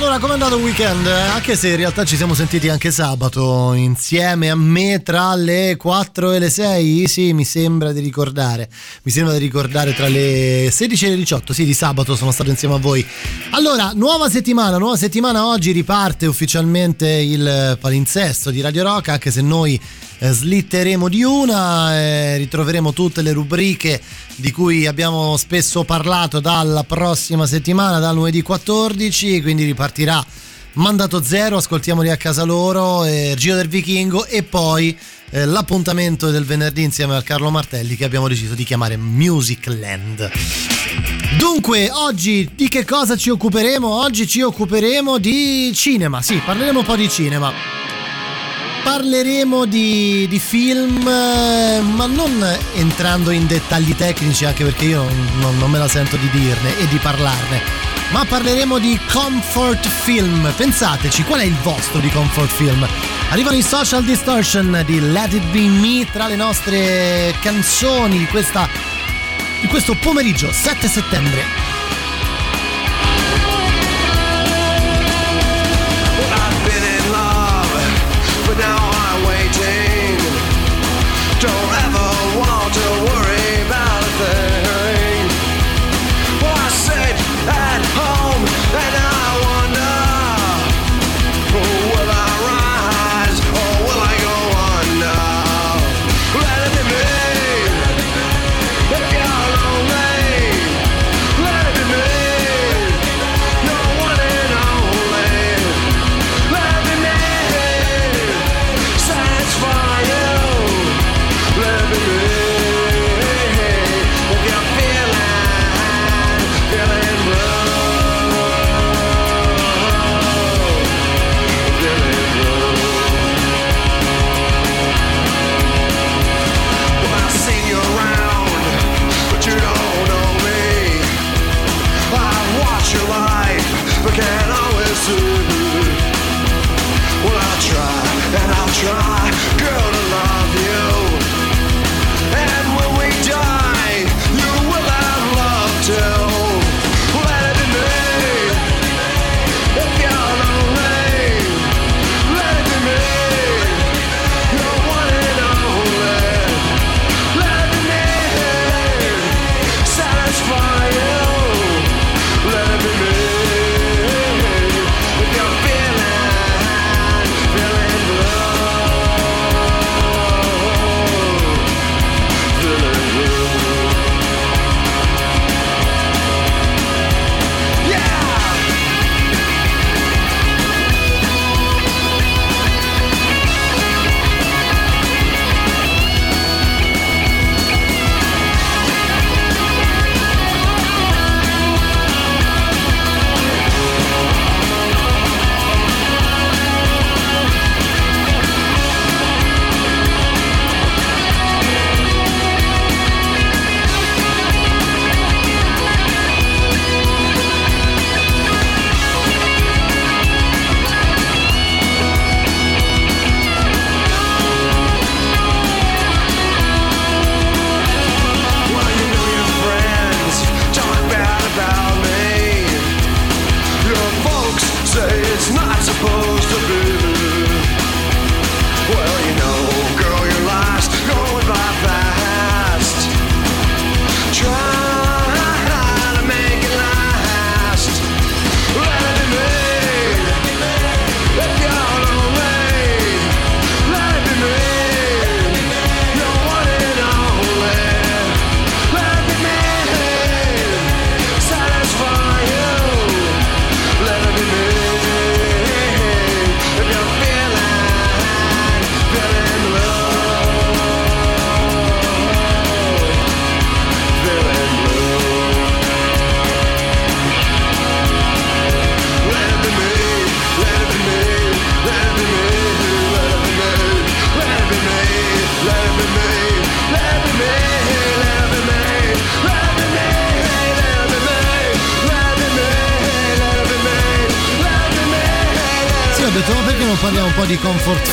Allora, com'è andato il weekend? Anche se in realtà ci siamo sentiti anche sabato insieme a me tra le 4 e le 6, sì, mi sembra di ricordare. Mi sembra di ricordare tra le 16 e le 18, sì, di sabato sono stato insieme a voi. Allora, nuova settimana, nuova settimana oggi riparte ufficialmente il palinsesto di Radio Rock, anche se noi slitteremo di una, eh, ritroveremo tutte le rubriche di cui abbiamo spesso parlato dalla prossima settimana, dal lunedì 14, quindi ripartirà mandato zero, ascoltiamoli a casa loro, eh, Giro del Vichingo e poi eh, l'appuntamento del venerdì insieme a Carlo Martelli che abbiamo deciso di chiamare Music Land. Dunque, oggi di che cosa ci occuperemo? Oggi ci occuperemo di cinema, sì, parleremo un po' di cinema parleremo di, di, film, eh, ma non entrando in dettagli tecnici, anche perché io non, non, me la sento di dirne e di parlarne, ma parleremo di comfort film. Pensateci, qual è il vostro di comfort film? Arrivano i social distortion di Let It Be Me tra le nostre canzoni di, questa, di questo pomeriggio 7 settembre. do. Well, I'll try and I'll try.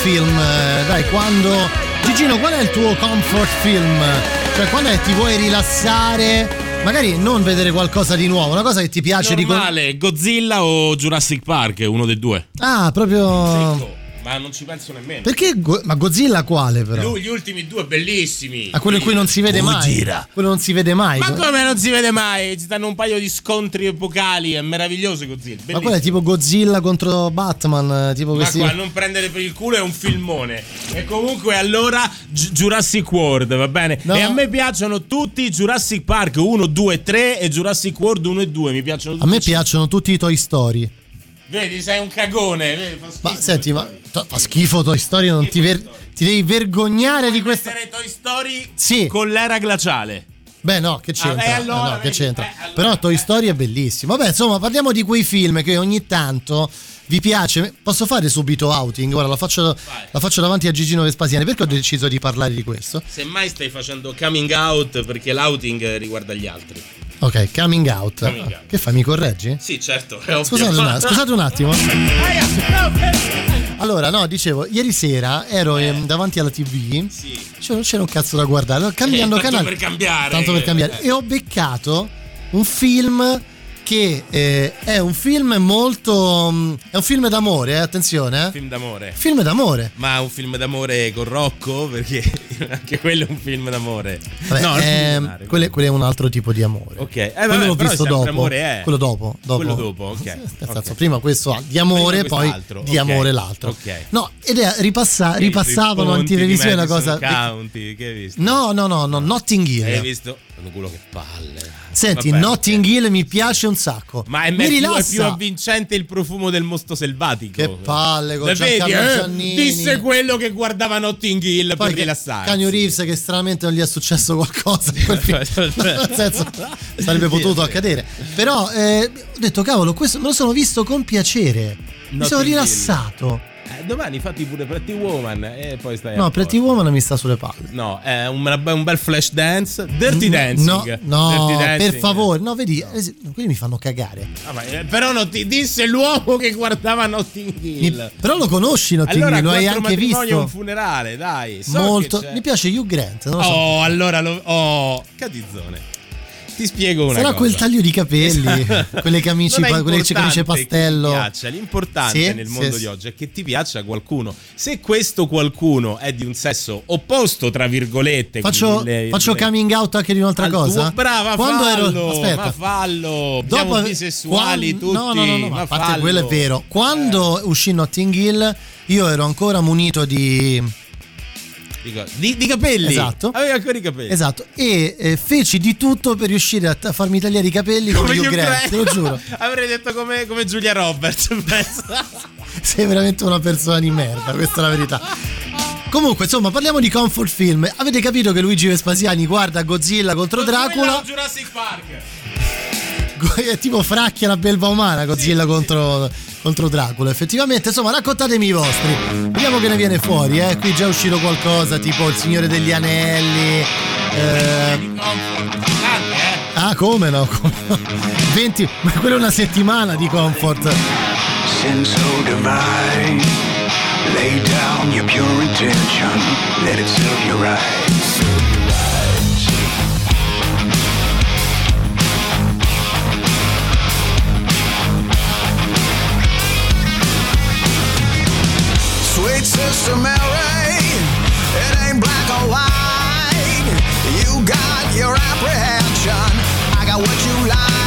Film. Eh, dai, quando. Gigino, qual è il tuo comfort film? Cioè, quando è ti vuoi rilassare? Magari non vedere qualcosa di nuovo, una cosa che ti piace Normale, di Godzilla o Jurassic Park, uno dei due. Ah, proprio. Secco. Non ci penso nemmeno. Perché? ma Godzilla quale però? Lui, gli ultimi due bellissimi. A quello in cui non si vede Gojira. mai. Quello non si vede mai. Ma come non si vede mai? Ci stanno un paio di scontri epocali, è meraviglioso Godzilla. Bellissimo. Ma quello è tipo Godzilla contro Batman, tipo Ma questi... qua non prendere per il culo è un filmone. E comunque allora Jurassic World, va bene? No. E a me piacciono tutti Jurassic Park 1, 2, 3 e Jurassic World 1 e 2, mi piacciono tutti. A me piacciono tutti i Toy Story. Vedi, sei un cagone, vedi. Ma senti, ma to- fa schifo Toy Story, non ti, ver- ti devi vergognare di questa... Mettere Toy Story Sì. con l'era glaciale. Beh, no, che c'entra? Ah, eh, allora, Eh, no, che c'entra? eh, allora. Però Toy Story è bellissimo. Vabbè, insomma, parliamo di quei film che ogni tanto vi piace. Posso fare subito outing? Ora la faccio, la faccio davanti a Gigino Vespasiani. Perché ho deciso di parlare di questo? Semmai stai facendo coming out perché l'outing riguarda gli altri. Ok, coming out. Coming out. Che fai? Mi correggi? Sì, certo. Scusate, un, scusate un attimo. Allora, no, dicevo, ieri sera ero ehm, davanti alla TV. Sì. Cioè, non c'era un cazzo da guardare. Allora, cambiando Eh, tanto canale. per cambiare. Tanto per cambiare. E ho beccato un film che eh, è un film molto. mm, È un film d'amore, eh, attenzione. Eh. Film d'amore. Film d'amore. Ma un film d'amore con Rocco? Perché anche quello è un film d'amore. Vabbè, no, ehm, quello, è, quello è un altro tipo di amore. Ok, eh, quello vabbè, l'ho però visto dopo. amore è. Quello dopo, dopo. Quello dopo, ok. Nel ok. senso, prima questo ha di amore, Prima poi quest'altro, di ok, amore l'altro. ok. No, ed è ripassa- i ripassavano televisione la cosa. County, che hai visto? No, no, no, no, Notting Hill. Hai visto? Culo che palle. Senti, Vabbè, Notting. Hill mi piace un sacco. Ma è, mi più, è più avvincente il profumo del mosto selvatico. Che palle con Lo vedi, Giancarlo eh? Giannini. Disse quello che guardava Notting Hill Poi per che rilassarsi. Canyon Reeves che stranamente non gli è successo qualcosa nel senso sarebbe potuto accadere però eh, ho detto cavolo questo me lo sono visto con piacere mi Notting sono rilassato Eh, domani fatti pure Pretty Woman e poi stai no. Pretty Woman mi sta sulle palle No, è un, un bel flash dance. Dirty dancing. no, no Dirty dancing. per favore no vedi eh, quelli mi fanno cagare Ah, ma, eh, però non ti disse l'uomo che guardava Notting Mi- Hill. però lo conosci Notting allora, Hill, lo hai anche visto un funerale, dai. So molto mi piace Hugh Grant non lo so. Oh, allora lo. Oh, catizzone. Ti spiego una sarà cosa. quel taglio di capelli quelle camicie, pa- quelle camicie pastello che ti piaccia, l'importante Sì, nel mondo sì. di oggi è che ti piaccia qualcuno. Se questo qualcuno è di un sesso opposto, tra virgolette, Faccio, le- faccio le- coming out anche di un'altra al cosa. tuo- brava, Quando fallo, ero. Aspetta. ma fallo. Siamo ave- bisessuali quan- tutti. No, no, no, no, a parte fallo. quello è vero. Quando uscì Notting Hill, io ero ancora munito di. Di, di capelli. Esatto. Avevi ancora i capelli. Esatto, e eh, feci di tutto per riuscire a, t- farmi tagliare i capelli come Hugh Grant, te lo giuro. Avrei detto come, come Giulia Roberts. Sei veramente una persona di merda, questa è la verità. Comunque, insomma, parliamo di comfort film. Avete capito che Luigi Vespasiani guarda Godzilla contro Dracula? Jurassic Park. è tipo fracchia la belva umana Godzilla contro, contro Dracula effettivamente insomma raccontatemi i vostri vediamo che ne viene fuori eh. qui è già uscito qualcosa tipo il Signore degli Anelli eh, ah come no come no. 20 ma quella è una settimana di comfort sin so divine. Lay down your pure intention, let it serve you right. Sister Mary, it ain't black or white. You got your apprehension, I got what you like,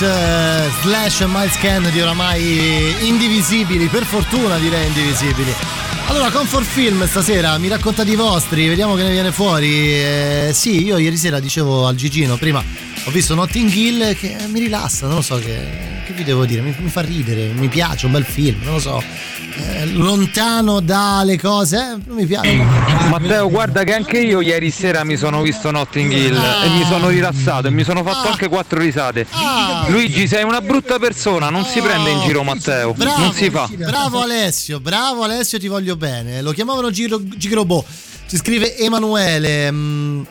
Right eh, slash Miles di oramai indivisibili, per fortuna direi indivisibili. Allora, Comfort Film stasera, mi raccontate i vostri, vediamo che ne viene fuori. Eh, sì, io ieri sera dicevo al Gigino, prima ho visto Notting Hill che mi rilassa, non lo so che, che vi devo dire, mi, mi fa ridere, mi piace, un bel film, non lo so. Eh, lontano dalle cose, eh, mi piace. Matteo, guarda che anche io ieri sera mi sono visto Notting Hill e mi sono rilassato e mi sono fatto anche quattro risate. Ah. Luigi, sei una brutta persona, non si prende in giro Matteo, Bravo, non si fa. Bravo Alessio, bravo Alessio, ti voglio bene. Lo chiamavano Giro, Gigrobo. Ci scrive Emanuele. mm,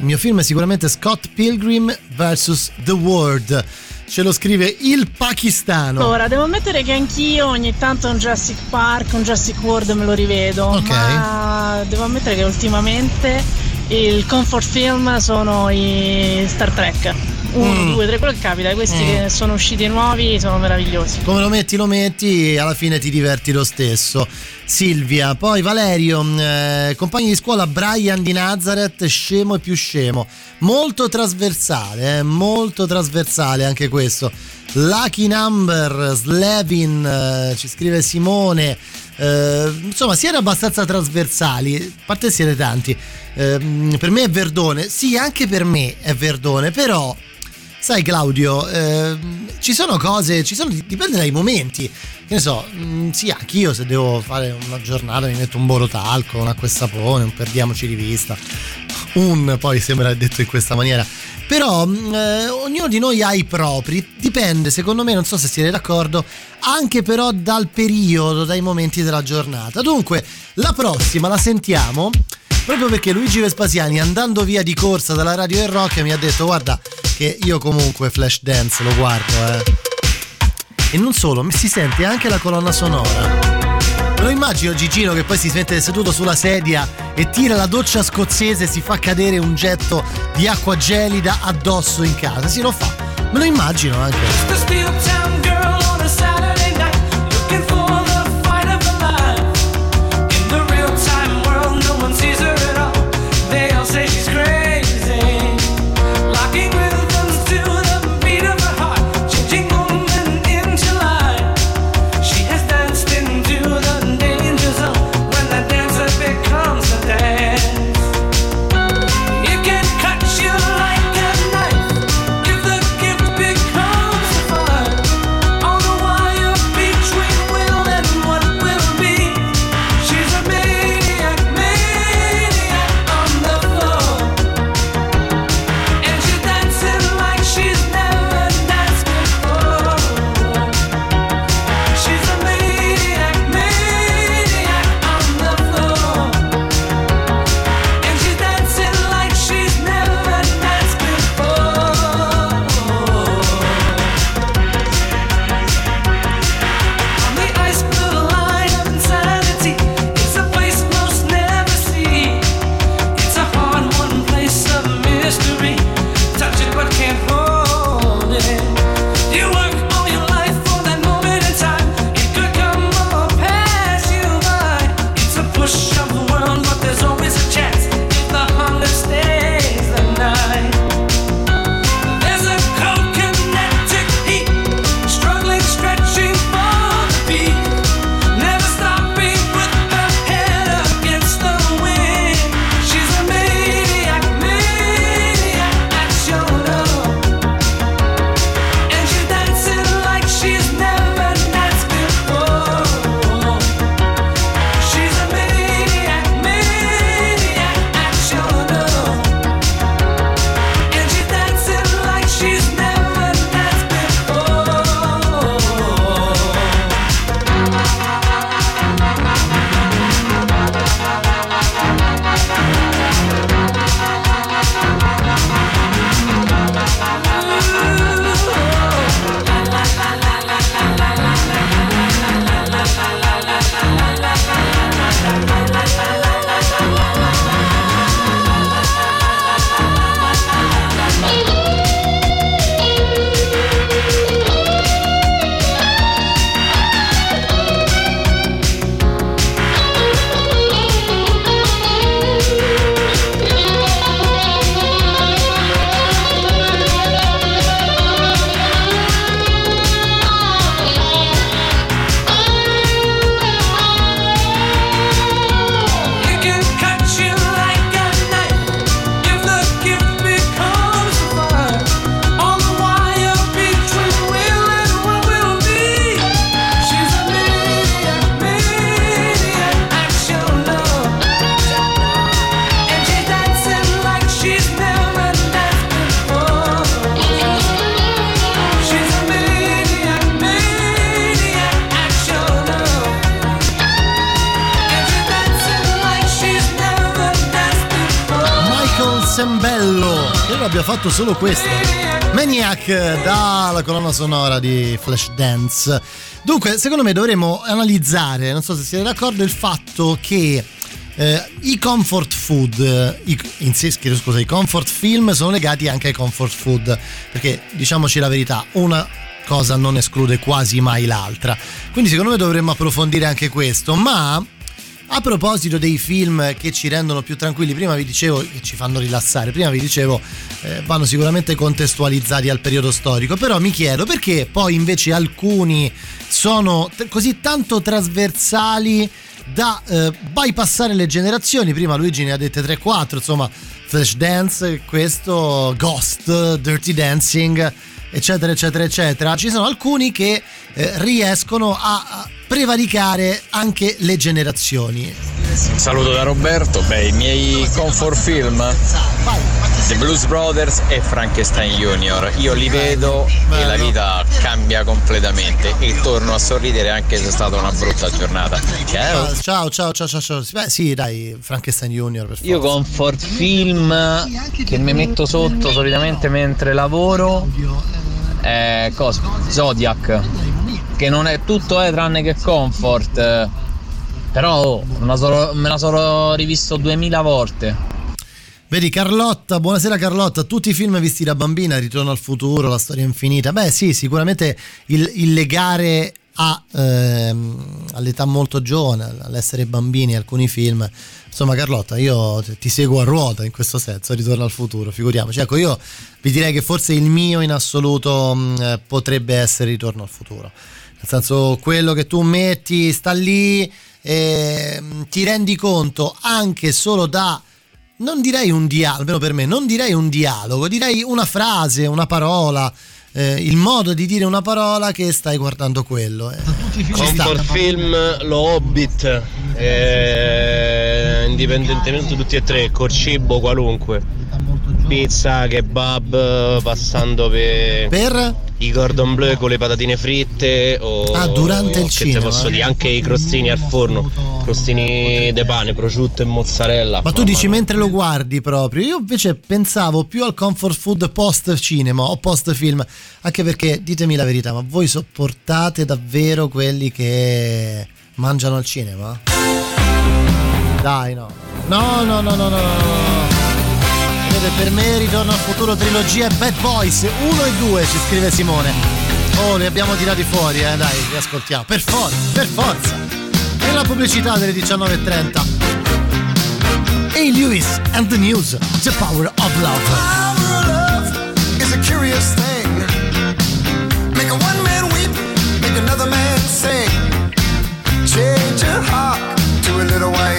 il mio film è sicuramente Scott Pilgrim vs. The World. Ce lo scrive il pakistano. Allora, devo ammettere che anch'io ogni tanto un Jurassic Park, un Jurassic World me lo rivedo, Ok. ma devo ammettere che ultimamente il comfort film sono i Star Trek. Uno, Mm. due, tre, quello che capita, questi Mm. che sono usciti nuovi sono meravigliosi. Come lo metti, lo metti, alla fine ti diverti lo stesso. Silvia, poi Valerio, mm, eh, compagni di scuola Brian di Nazareth, scemo e più scemo. Molto trasversale, eh, molto trasversale anche questo. Lucky Number, Slevin, eh, ci scrive Simone. Eh, insomma, siete abbastanza trasversali, a parte siete tanti. Ehm, per me è Verdone, sì, anche per me è Verdone, però Sai Claudio, ehm, ci sono cose, ci sono, dipende dai momenti. Che ne so, mm, sì, anch'io se devo fare una giornata mi metto un borotalco, un acqua e sapone, un perdiamoci di vista. un, poi sembra detto in questa maniera. Però mh, eh, ognuno di noi ha i propri, dipende secondo me, non so se siete d'accordo, anche però dal periodo, dai momenti della giornata. Dunque, la prossima la sentiamo proprio perché Luigi Vespasiani andando via di corsa dalla radio del rock mi ha detto guarda che io comunque Flash Dance lo guardo eh. e non solo mi si sente anche la colonna sonora Me lo immagino Gigino che poi si mette seduto sulla sedia e tira la doccia scozzese e si fa cadere un getto di acqua gelida addosso in casa. Sì, lo fa. Me lo immagino anche. Abbia fatto solo questo. Maniac dalla colonna sonora di Flashdance. Dunque, secondo me dovremmo analizzare, non so se siete d'accordo, il fatto che eh, i comfort food, eh, i, in sé, scusa, i comfort film sono legati anche ai comfort food, perché diciamoci la verità, una cosa non esclude quasi mai l'altra. Quindi secondo me dovremmo approfondire anche questo, ma a proposito dei film che ci rendono più tranquilli, prima vi dicevo che ci fanno rilassare, prima vi dicevo eh, vanno sicuramente contestualizzati al periodo storico, però mi chiedo perché poi invece alcuni sono t- così tanto trasversali da eh, bypassare le generazioni. Prima Luigi ne ha dette 3-4, insomma, Flashdance, questo, Ghost, Dirty Dancing, eccetera, eccetera, eccetera. Ci sono alcuni che eh, riescono a, a prevaricare anche le generazioni. Un saluto da Roberto. Beh, i miei comfort film The Blues Brothers e Frankenstein Junior. Io li vedo e la vita cambia completamente e torno a sorridere anche se è stata una brutta giornata. Ciao. Ah, Ciao, ciao, ciao, ciao, ciao. Beh, sì, dai, Frankenstein Junior per forza. Io comfort film che mi metto sotto solitamente mentre lavoro è cosa? Zodiac. Che non è tutto è tranne che comfort. Però oh, me la sono- rivisto 2000 volte. Vedi Carlotta, buonasera Carlotta, tutti i film visti da bambina, Ritorno al futuro, La storia infinita. Beh sì, sicuramente il, il legare a, ehm, all'età molto giovane, all'essere bambini, alcuni film. Insomma Carlotta, io ti seguo a ruota in questo senso, Ritorno al futuro, figuriamoci. Ecco, io vi direi che forse il mio in assoluto mh, eh, potrebbe essere Ritorno al futuro. Nel senso, quello che tu metti sta lì e mh, ti rendi conto anche solo da non direi un dialogo, almeno per me, non direi un dialogo, direi una frase, una parola, eh, il modo di dire una parola che stai guardando quello. eh. Comfort film Lo Hobbit, eh, indipendentemente tutti e tre, col cibo qualunque. Pizza, kebab, passando per, Per? I cordon bleu con le patatine fritte o Ah, durante il che te cinema. posso dire anche i crostini al forno, crostini de pane, prosciutto e mozzarella. Ma tu dici mentre lo guardi proprio, io invece pensavo più al comfort food post cinema o post film, anche perché ditemi la verità, ma voi sopportate davvero quelli che mangiano al cinema? Dai no. No, no, no, no, no, no. Vede, per me Ritorno al futuro trilogia e Bad Boys 1 e 2 ci scrive Simone. Oh, li abbiamo tirati fuori, eh, dai, li ascoltiamo. Per forza, per forza. E la pubblicità delle 19.30. Hey Lewis and the news, the power of love. It's a curious thing. Make a one man weep, make another man sing. Change your heart to a little white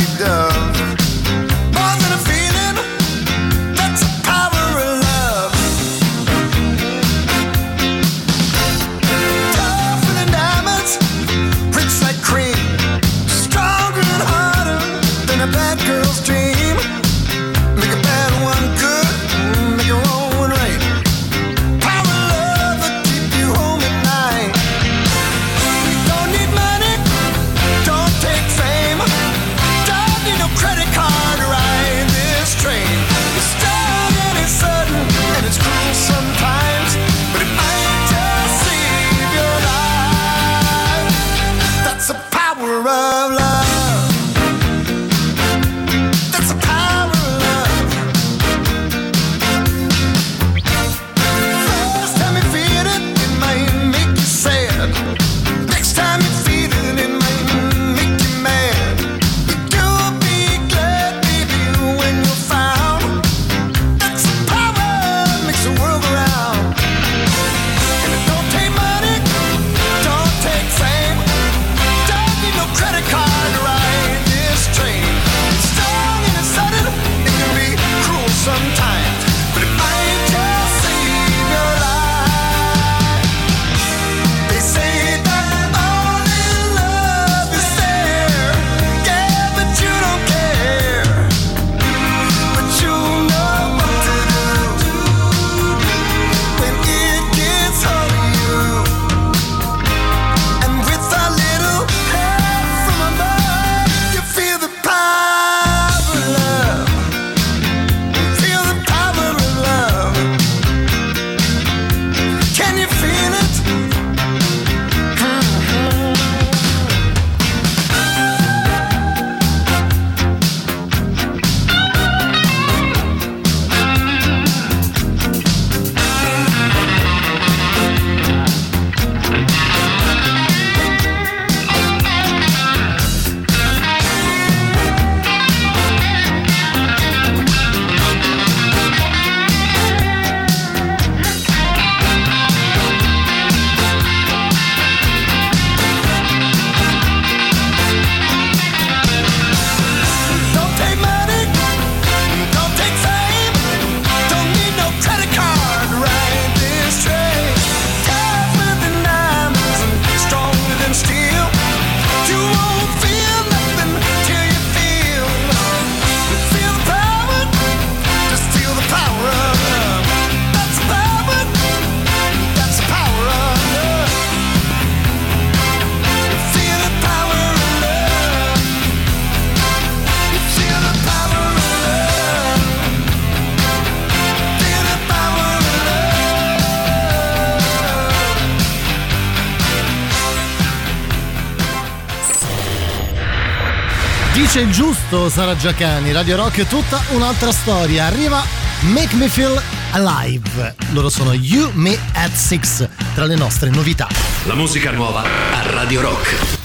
dice il giusto Sara Giacani, Radio Rock tutta un'altra storia. Arriva Make Me Feel Alive. Loro sono You Me at Six tra le nostre novità. La musica nuova a Radio Rock.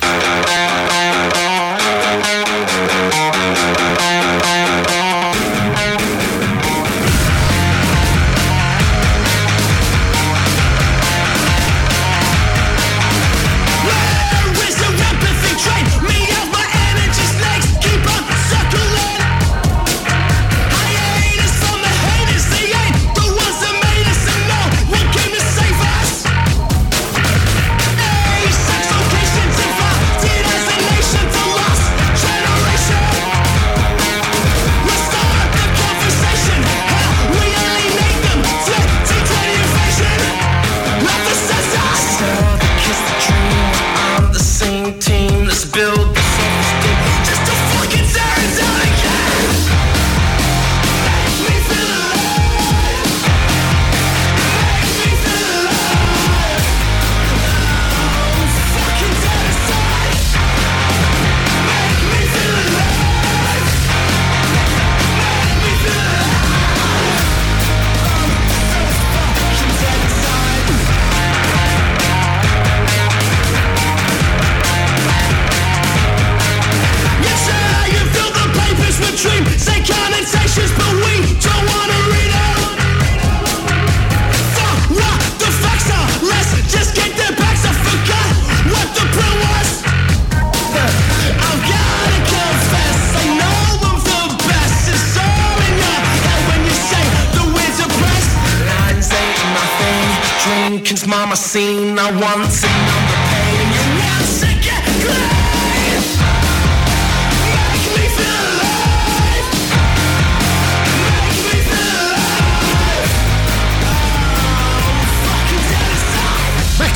Seen I want to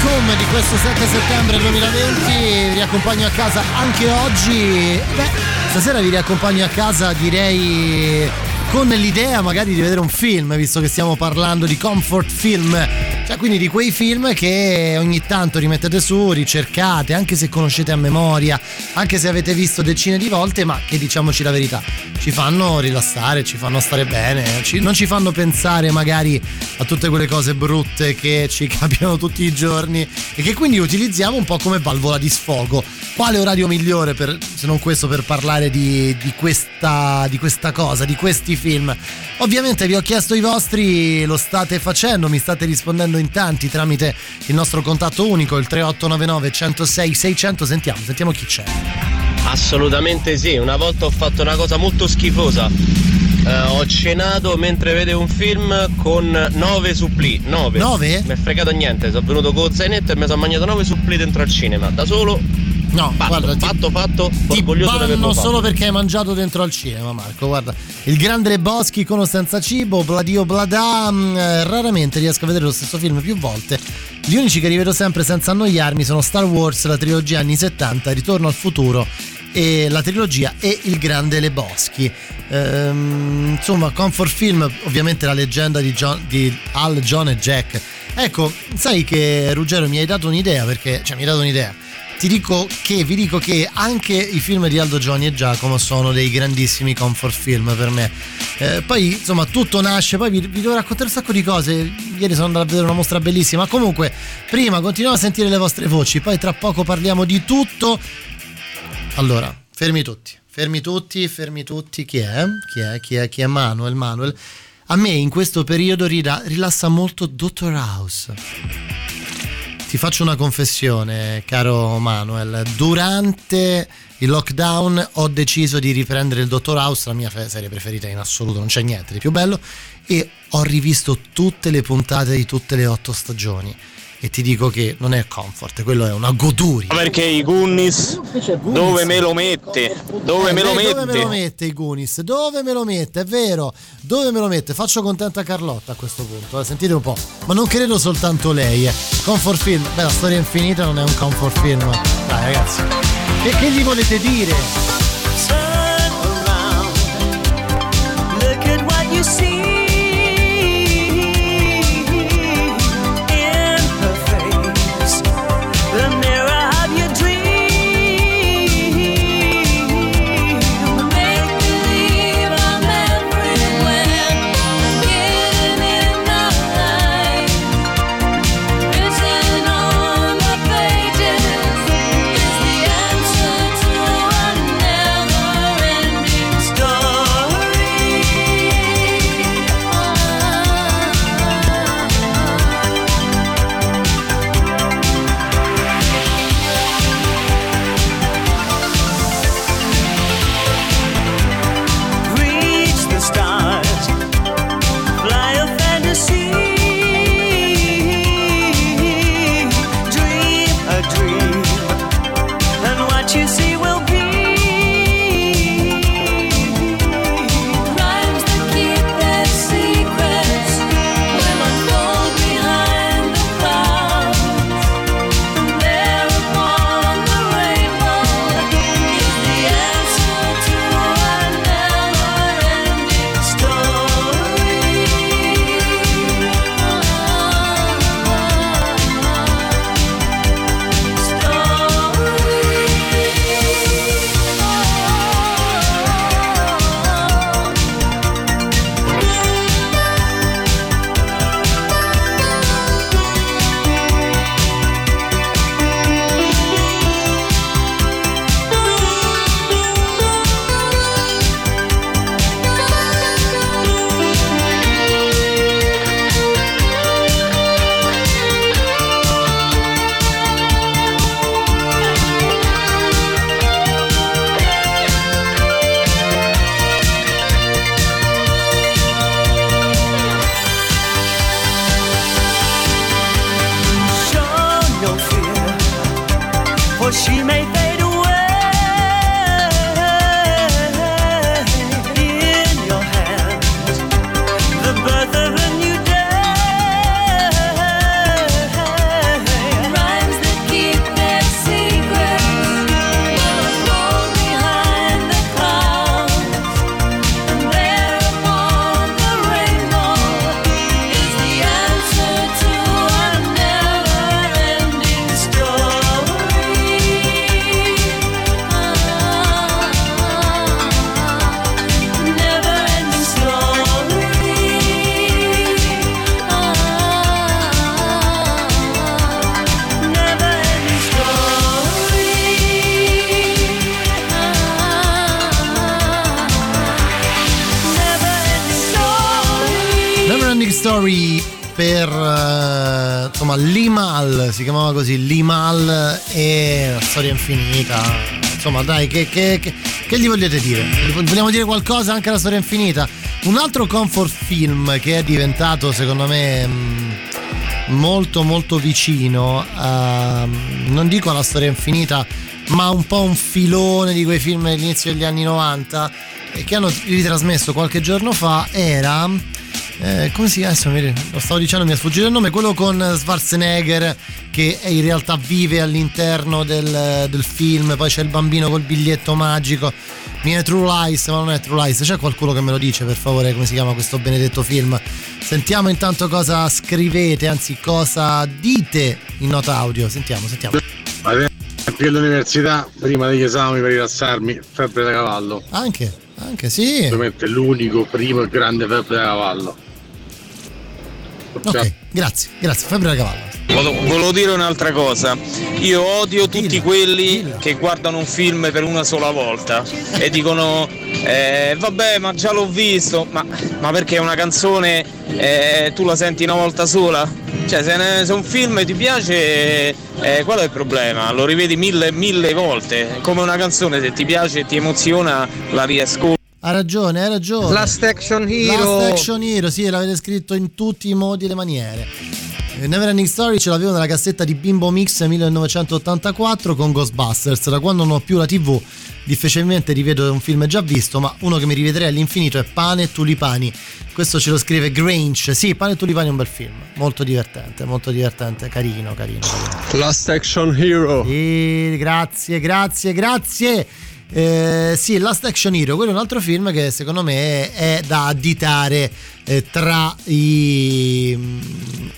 home di questo 7 settembre 2020, vi riaccompagno a casa anche oggi. Beh, stasera vi riaccompagno a casa direi con l'idea magari di vedere un film, visto che stiamo parlando di comfort film. Cioè, quindi di quei film che ogni tanto rimettete su, ricercate, anche se conoscete a memoria, anche se avete visto decine di volte, ma che diciamoci la verità, ci fanno rilassare, ci fanno stare bene, ci- non ci fanno pensare magari a tutte quelle cose brutte che ci capitano tutti i giorni e che quindi utilizziamo un po' come valvola di sfogo. Quale orario migliore per, se non questo per parlare di, di questa, di questa cosa, di questi film? Ovviamente vi ho chiesto i vostri, lo state facendo, mi state rispondendo in tanti tramite il nostro contatto unico, il 3899 106 600. Sentiamo, sentiamo chi c'è. Assolutamente sì, una volta ho fatto una cosa molto schifosa. Eh, ho cenato mentre vedevo un film con 9 suppli. 9? Nove? Mi è fregato niente, sono venuto con zainetto e mi sono mangiato 9 suppli dentro al cinema. Da solo, No, fatto, guarda, ti- fatto, fatto, Ti orgoglioso di averlo fatto. solo perché hai mangiato dentro al cinema, Marco. Guarda, il grande Le Boschi con o senza cibo, Bladio Bladà. mm, eh, raramente riesco a vedere lo stesso film più volte. Gli unici che rivedo sempre senza annoiarmi sono Star Wars, la trilogia anni 70, Ritorno al futuro e la trilogia e il grande Le Boschi. Ehm, insomma, comfort film, ovviamente la leggenda di, John- di Al, John e Jack. Ecco, sai che Ruggero mi hai dato un'idea perché, cioè mi hai dato un'idea ti dico che, vi dico che anche i film di Aldo Giovanni e Giacomo sono dei grandissimi comfort film per me. Eh, poi insomma tutto nasce, poi vi, vi devo raccontare un sacco di cose. Ieri sono andato a vedere una mostra bellissima. Comunque, prima continuiamo a sentire le vostre voci, poi tra poco parliamo di tutto. Allora, fermi tutti, fermi tutti, fermi tutti. Chi è? Chi è? Chi è? Chi è Manuel? Manuel. A me in questo periodo rila- rilassa molto Dottor House. Ti faccio una confessione, caro Manuel. Durante il lockdown ho deciso di riprendere il Dottor House, la mia serie preferita in assoluto, non c'è niente di più bello, e ho rivisto tutte le puntate di tutte le otto stagioni. E ti dico che non è comfort, quello è una goduria. Perché i Goonies dove me lo mette? Dove Eh, me lo Dove me lo mette? mette i Goonies? Dove me lo mette? È vero, dove me lo mette? Faccio contenta Carlotta a questo punto, eh, sentite un po'. Ma non credo soltanto lei, eh. Comfort film, beh la storia infinita non è un comfort film. Dai ragazzi, che, che gli volete dire? Turn around. Look at what you see Insomma, dai, che, che, che, che, gli volete dire? Vogliamo dire qualcosa anche alla storia infinita? Un altro comfort film che è diventato, secondo me, mm, molto molto vicino, a, non dico alla storia infinita, ma un po' un filone di quei film dell'inizio degli anni 90 che hanno ritrasmesso qualche giorno fa era eh, come si adesso lo stavo dicendo mi è sfuggito il nome quello con Schwarzenegger che in realtà vive all'interno del, del film poi c'è il bambino col biglietto magico. Mi è True Lies ma non è True Lies. C'è qualcuno che me lo dice per favore come si chiama questo benedetto film? Sentiamo intanto cosa scrivete anzi cosa dite in nota audio. Sentiamo sentiamo. Anche all'università prima degli esami per rilassarmi febbre da cavallo. Anche anche sì. Ovviamente l'unico primo e grande febbre da cavallo. Ok grazie grazie. Febbre da cavallo Volevo dire un'altra cosa, io odio tutti quelli che guardano un film per una sola volta e dicono eh, vabbè ma già l'ho visto, ma, ma perché è una canzone eh, tu la senti una volta sola? Cioè se, ne, se un film ti piace eh, qual è il problema? Lo rivedi mille mille volte, come una canzone se ti piace e ti emoziona la riascolti. Ha ragione, hai ragione. Last Action Hero. Last Action Hero, sì, l'avete scritto in tutti i modi e le maniere. Neverending Story ce l'avevo nella cassetta di Bimbo Mix 1984 con Ghostbusters. Da quando non ho più la TV, difficilmente rivedo un film già visto, ma uno che mi rivedrei all'infinito è Pane e Tulipani. Questo ce lo scrive Grange. Sì, Pane e Tulipani è un bel film, molto divertente, molto divertente, carino, carino. carino. Last Action Hero. Sì, grazie, grazie, grazie. Eh, sì, Last Action Hero, quello è un altro film che secondo me è da additare eh, tra i,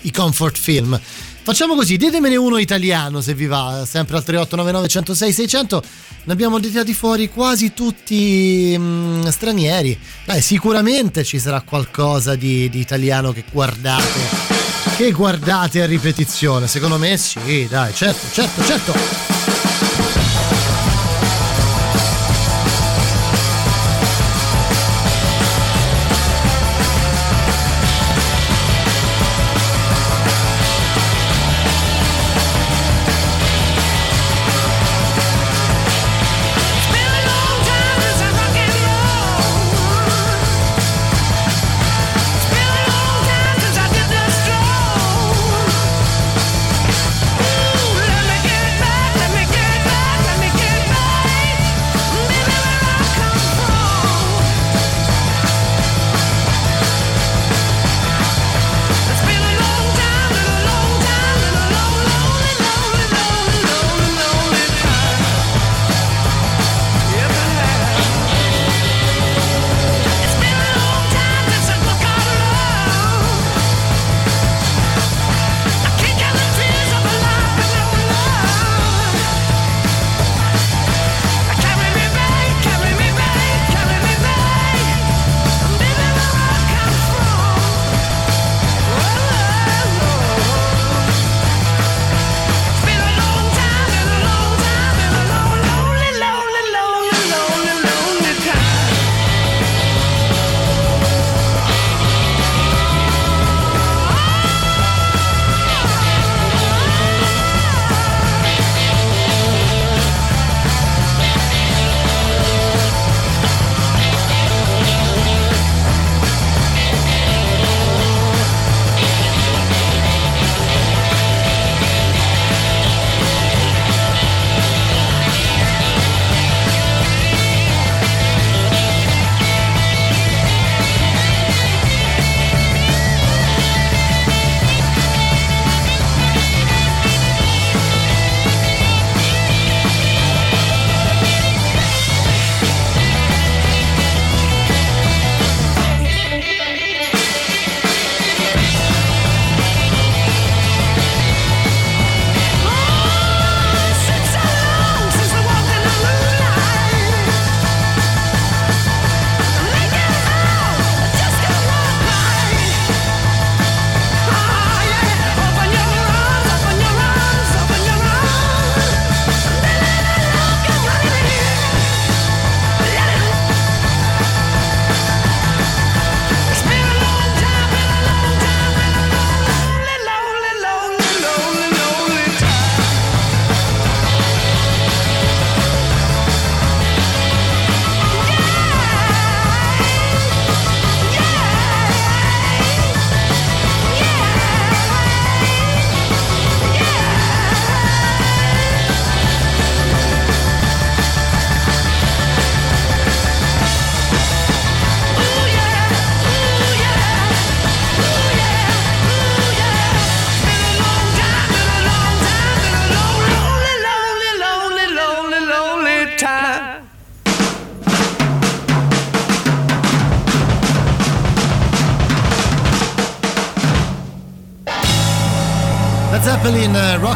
i, comfort film. Facciamo così, ditemene uno italiano se vi va, sempre al 3899 106 600. Ne abbiamo additati fuori quasi tutti mh, stranieri. Dai, sicuramente ci sarà qualcosa di, di italiano che guardate. Che guardate a ripetizione, secondo me sì, dai, certo, certo, certo.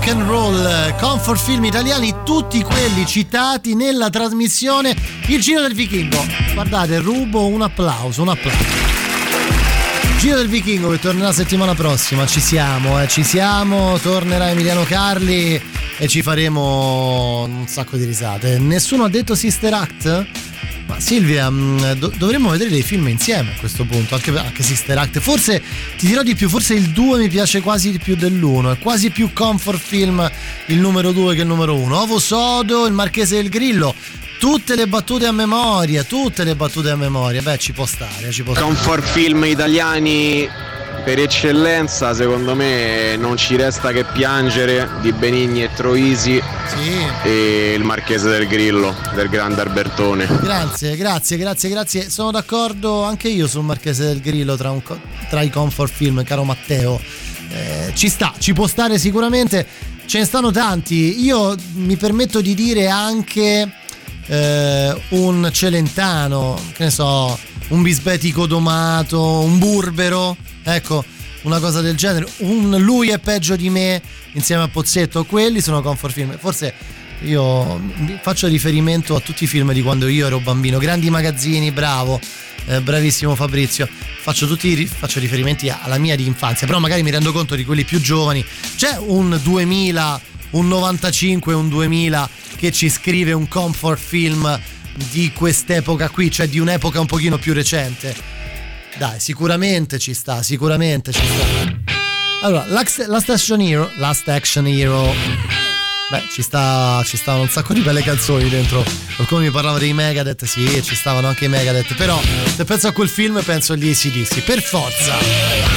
Rock and roll, comfort film italiani, tutti quelli citati nella trasmissione Il Giro del Vichingo. Guardate, rubo un applauso, un applauso. Giro del Vichingo che tornerà settimana prossima, ci siamo, eh, ci siamo, tornerà Emiliano Carli e ci faremo un sacco di risate. Nessuno ha detto Sister Act? Silvia, mh, do- dovremmo vedere dei film insieme a questo punto, anche, anche Sister Act. Forse ti dirò di più, forse il 2 mi piace quasi di più dell'1, è quasi più comfort film il numero 2 che il numero 1. Ovo Sodo, il Marchese del Grillo. Tutte le battute a memoria, tutte le battute a memoria. Beh, ci può stare, ci può stare. Comfort film italiani per eccellenza, secondo me non ci resta che piangere di Benigni e Troisi e il Marchese del Grillo del grande Albertone. Grazie, grazie, grazie, grazie. Sono d'accordo anche io sul Marchese del Grillo tra, un tra i comfort film, caro Matteo. Eh, ci sta, ci può stare sicuramente. Ce ne stanno tanti. Io mi permetto di dire anche eh, un Celentano, che ne so, un bisbetico domato, un burbero. Ecco, una cosa del genere. Un lui è peggio di me insieme a Pozzetto. Quelli sono comfort film. Forse io faccio riferimento a tutti i film di quando io ero bambino. Grandi magazzini, bravo. Eh, bravissimo Fabrizio. Faccio tutti faccio riferimenti alla mia di infanzia, però magari mi rendo conto di quelli più giovani. C'è un 2000, un 95, un 2000 che ci scrive un comfort film di quest'epoca qui, cioè di un'epoca un pochino più recente. Dai, sicuramente ci sta, sicuramente ci sta. Allora, Last, Action Hero, Last Action Hero. Beh, ci sta ci stavano un sacco di belle canzoni dentro. Qualcuno mi parlava dei Megadeth, sì, ci stavano anche i Megadeth, però se penso a quel film penso agli ACDC, per forza.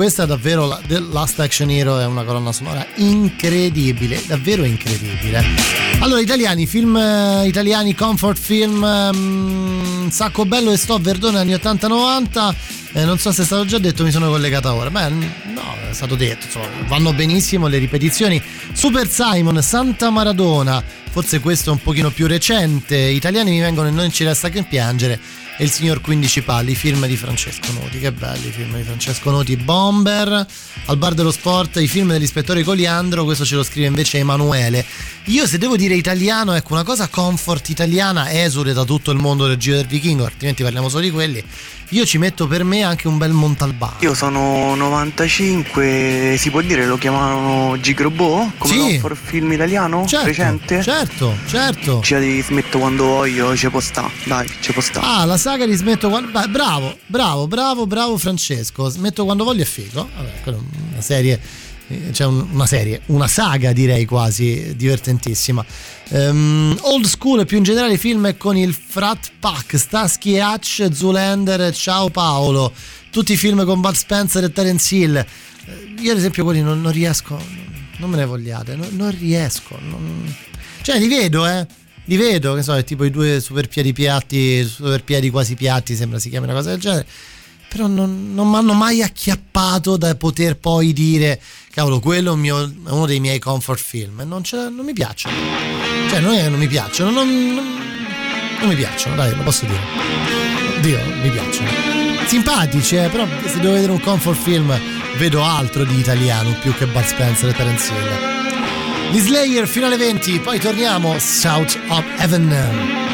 Questa davvero la, The Last Action Hero è una colonna sonora incredibile, davvero incredibile. Allora, italiani, film eh, italiani, comfort film, um, Sacco Bello e Sto Verdone anni 80-90. Eh, non so se è stato già detto, mi sono collegata ora. Beh, no, è stato detto, insomma, vanno benissimo le ripetizioni. Super Simon, Santa Maradona, forse questo è un pochino più recente. Italiani mi vengono e non ci resta che piangere e il signor 15 Palli, film di Francesco Noti. Che belli i film di Francesco Noti. Bomber, al bar dello sport, i film dell'ispettore Coliandro, questo ce lo scrive invece Emanuele. Io se devo dire italiano, ecco, una cosa comfort italiana esule da tutto il mondo del Giro del Vichingo, altrimenti parliamo solo di quelli. Io ci metto per me anche un bel Montalbano. Io sono 95, si può dire lo chiamavano Gigrobo? Come Sì. comfort film italiano? Certo, recente? Certo, certo. Ci di smetto quando voglio, ci può sta, dai, ci può sta. Ah, la saga di Smetto quando. Bravo, bravo, bravo, bravo Francesco. Smetto quando voglio è figo. Vabbè, quella è una serie. Eh, C'è un- una serie, una saga direi quasi divertentissima. Ehm, old school più in generale film con il Frat Pack, Starsky e Hutch, Zoolander, Ciao Paolo, tutti i film con Bud Spencer e Terence Hill. Eh, Io ad esempio quelli non, non riesco, non me ne vogliate, non, non riesco. non- Cioè li vedo, eh. Li vedo, che so, è tipo i due super piedi piatti, super piedi quasi piatti, sembra si chiami una cosa del genere. Però non mi hanno mai acchiappato da poter poi dire, cavolo, quello è, mio- è uno dei miei comfort film. E non, ce- non mi piacciono. Cioè, non è non mi piacciono, non, non- mi piacciono, dai, lo posso dire. Dio, mi piacciono. Simpatici, eh, però se devo vedere un comfort film vedo altro di italiano più che Bud Spencer e Terence Hill. Gli Slayer fino alle 20, poi torniamo South of Heaven.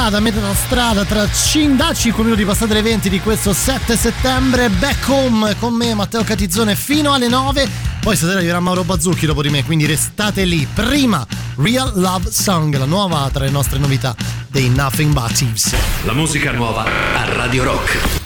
Strada, a metà strada, tra cin- da 5 minuti passate le 20 di questo 7 settembre, back home con me Matteo Catizzone fino alle 9, poi stasera arriverà Mauro Bazzucchi dopo di me, quindi restate lì. Prima Real Love Song, la nuova tra le nostre novità dei Nothing But Thieves. La musica nuova a Radio Rock.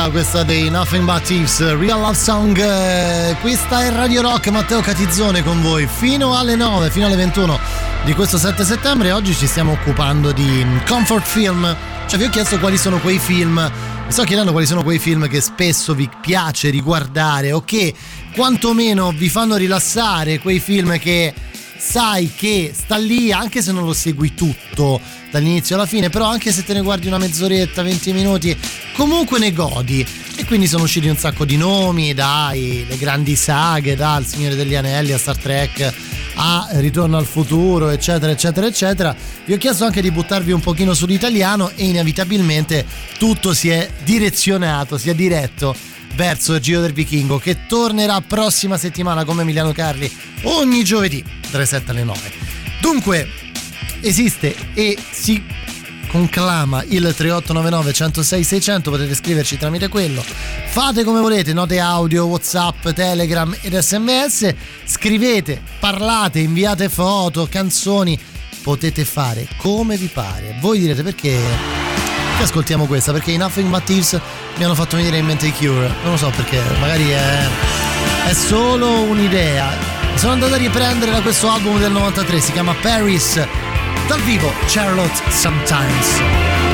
Novità questa dei Nothing But Thieves, Real Love Song. eh, Questa è Radio Rock, Matteo Catizzone con voi fino alle 9, fino alle 21 di questo 7 settembre. Oggi ci stiamo occupando di comfort film. Cioè vi ho chiesto quali sono quei film, vi sto chiedendo quali sono quei film che spesso vi piace riguardare o che quantomeno vi fanno rilassare, quei film che sai che sta lì anche se non lo segui tutto dall'inizio alla fine, però anche se te ne guardi una mezz'oretta, 20 minuti, comunque ne godi. E quindi sono usciti un sacco di nomi, dai, le grandi saghe, dal Signore degli Anelli a Star Trek a Ritorno al futuro, eccetera, eccetera, eccetera. Vi ho chiesto anche di buttarvi un pochino sull'italiano e inevitabilmente tutto si è direzionato, si è diretto verso il Giro del Vichingo che tornerà prossima settimana come Emiliano Carli ogni giovedì dalle 7 alle 9. Dunque esiste e si conclama il 3899 106 600 potete scriverci tramite quello. Fate come volete note audio whatsapp telegram ed sms scrivete parlate inviate foto canzoni. Potete fare come vi pare. Voi direte perché ascoltiamo questa? Perché i Nothing But Thieves mi hanno fatto venire in mente i Cure. Non lo so perché magari è, è solo un'idea. Sono andato a riprendere da questo album del 93 si chiama Paris dal vivo Charlotte Sometimes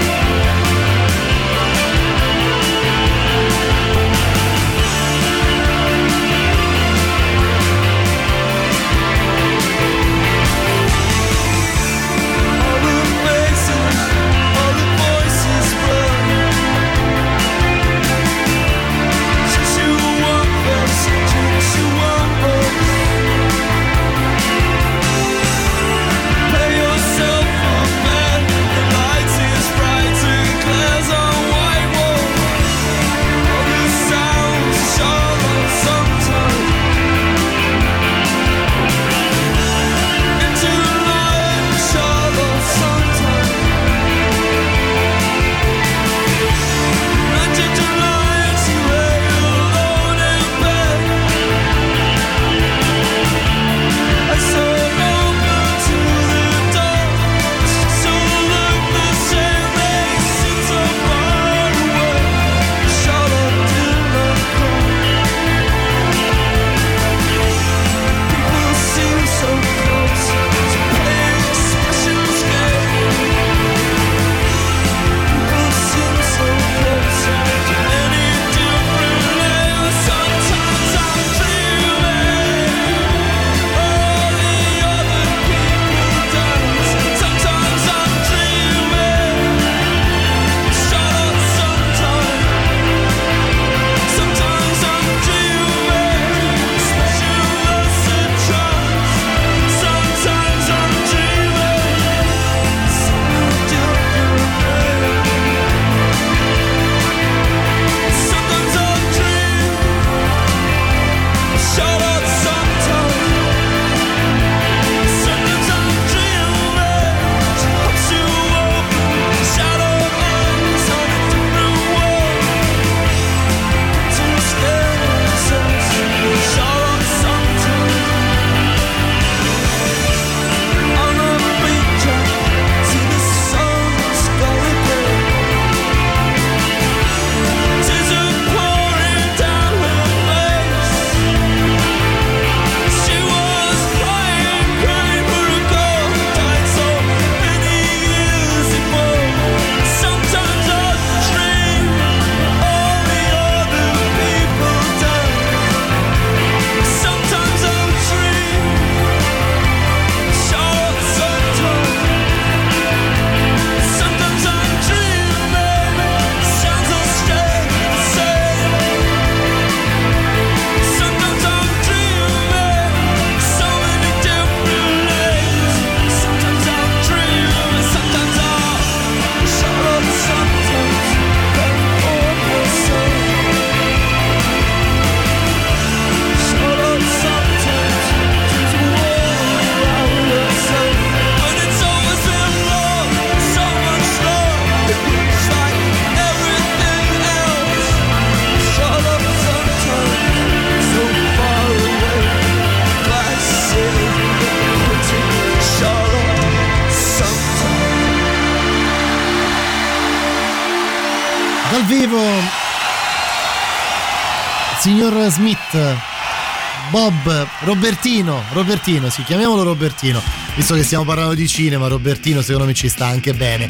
Bob, Robertino, Robertino, sì, chiamiamolo Robertino, visto che stiamo parlando di cinema, Robertino secondo me ci sta anche bene.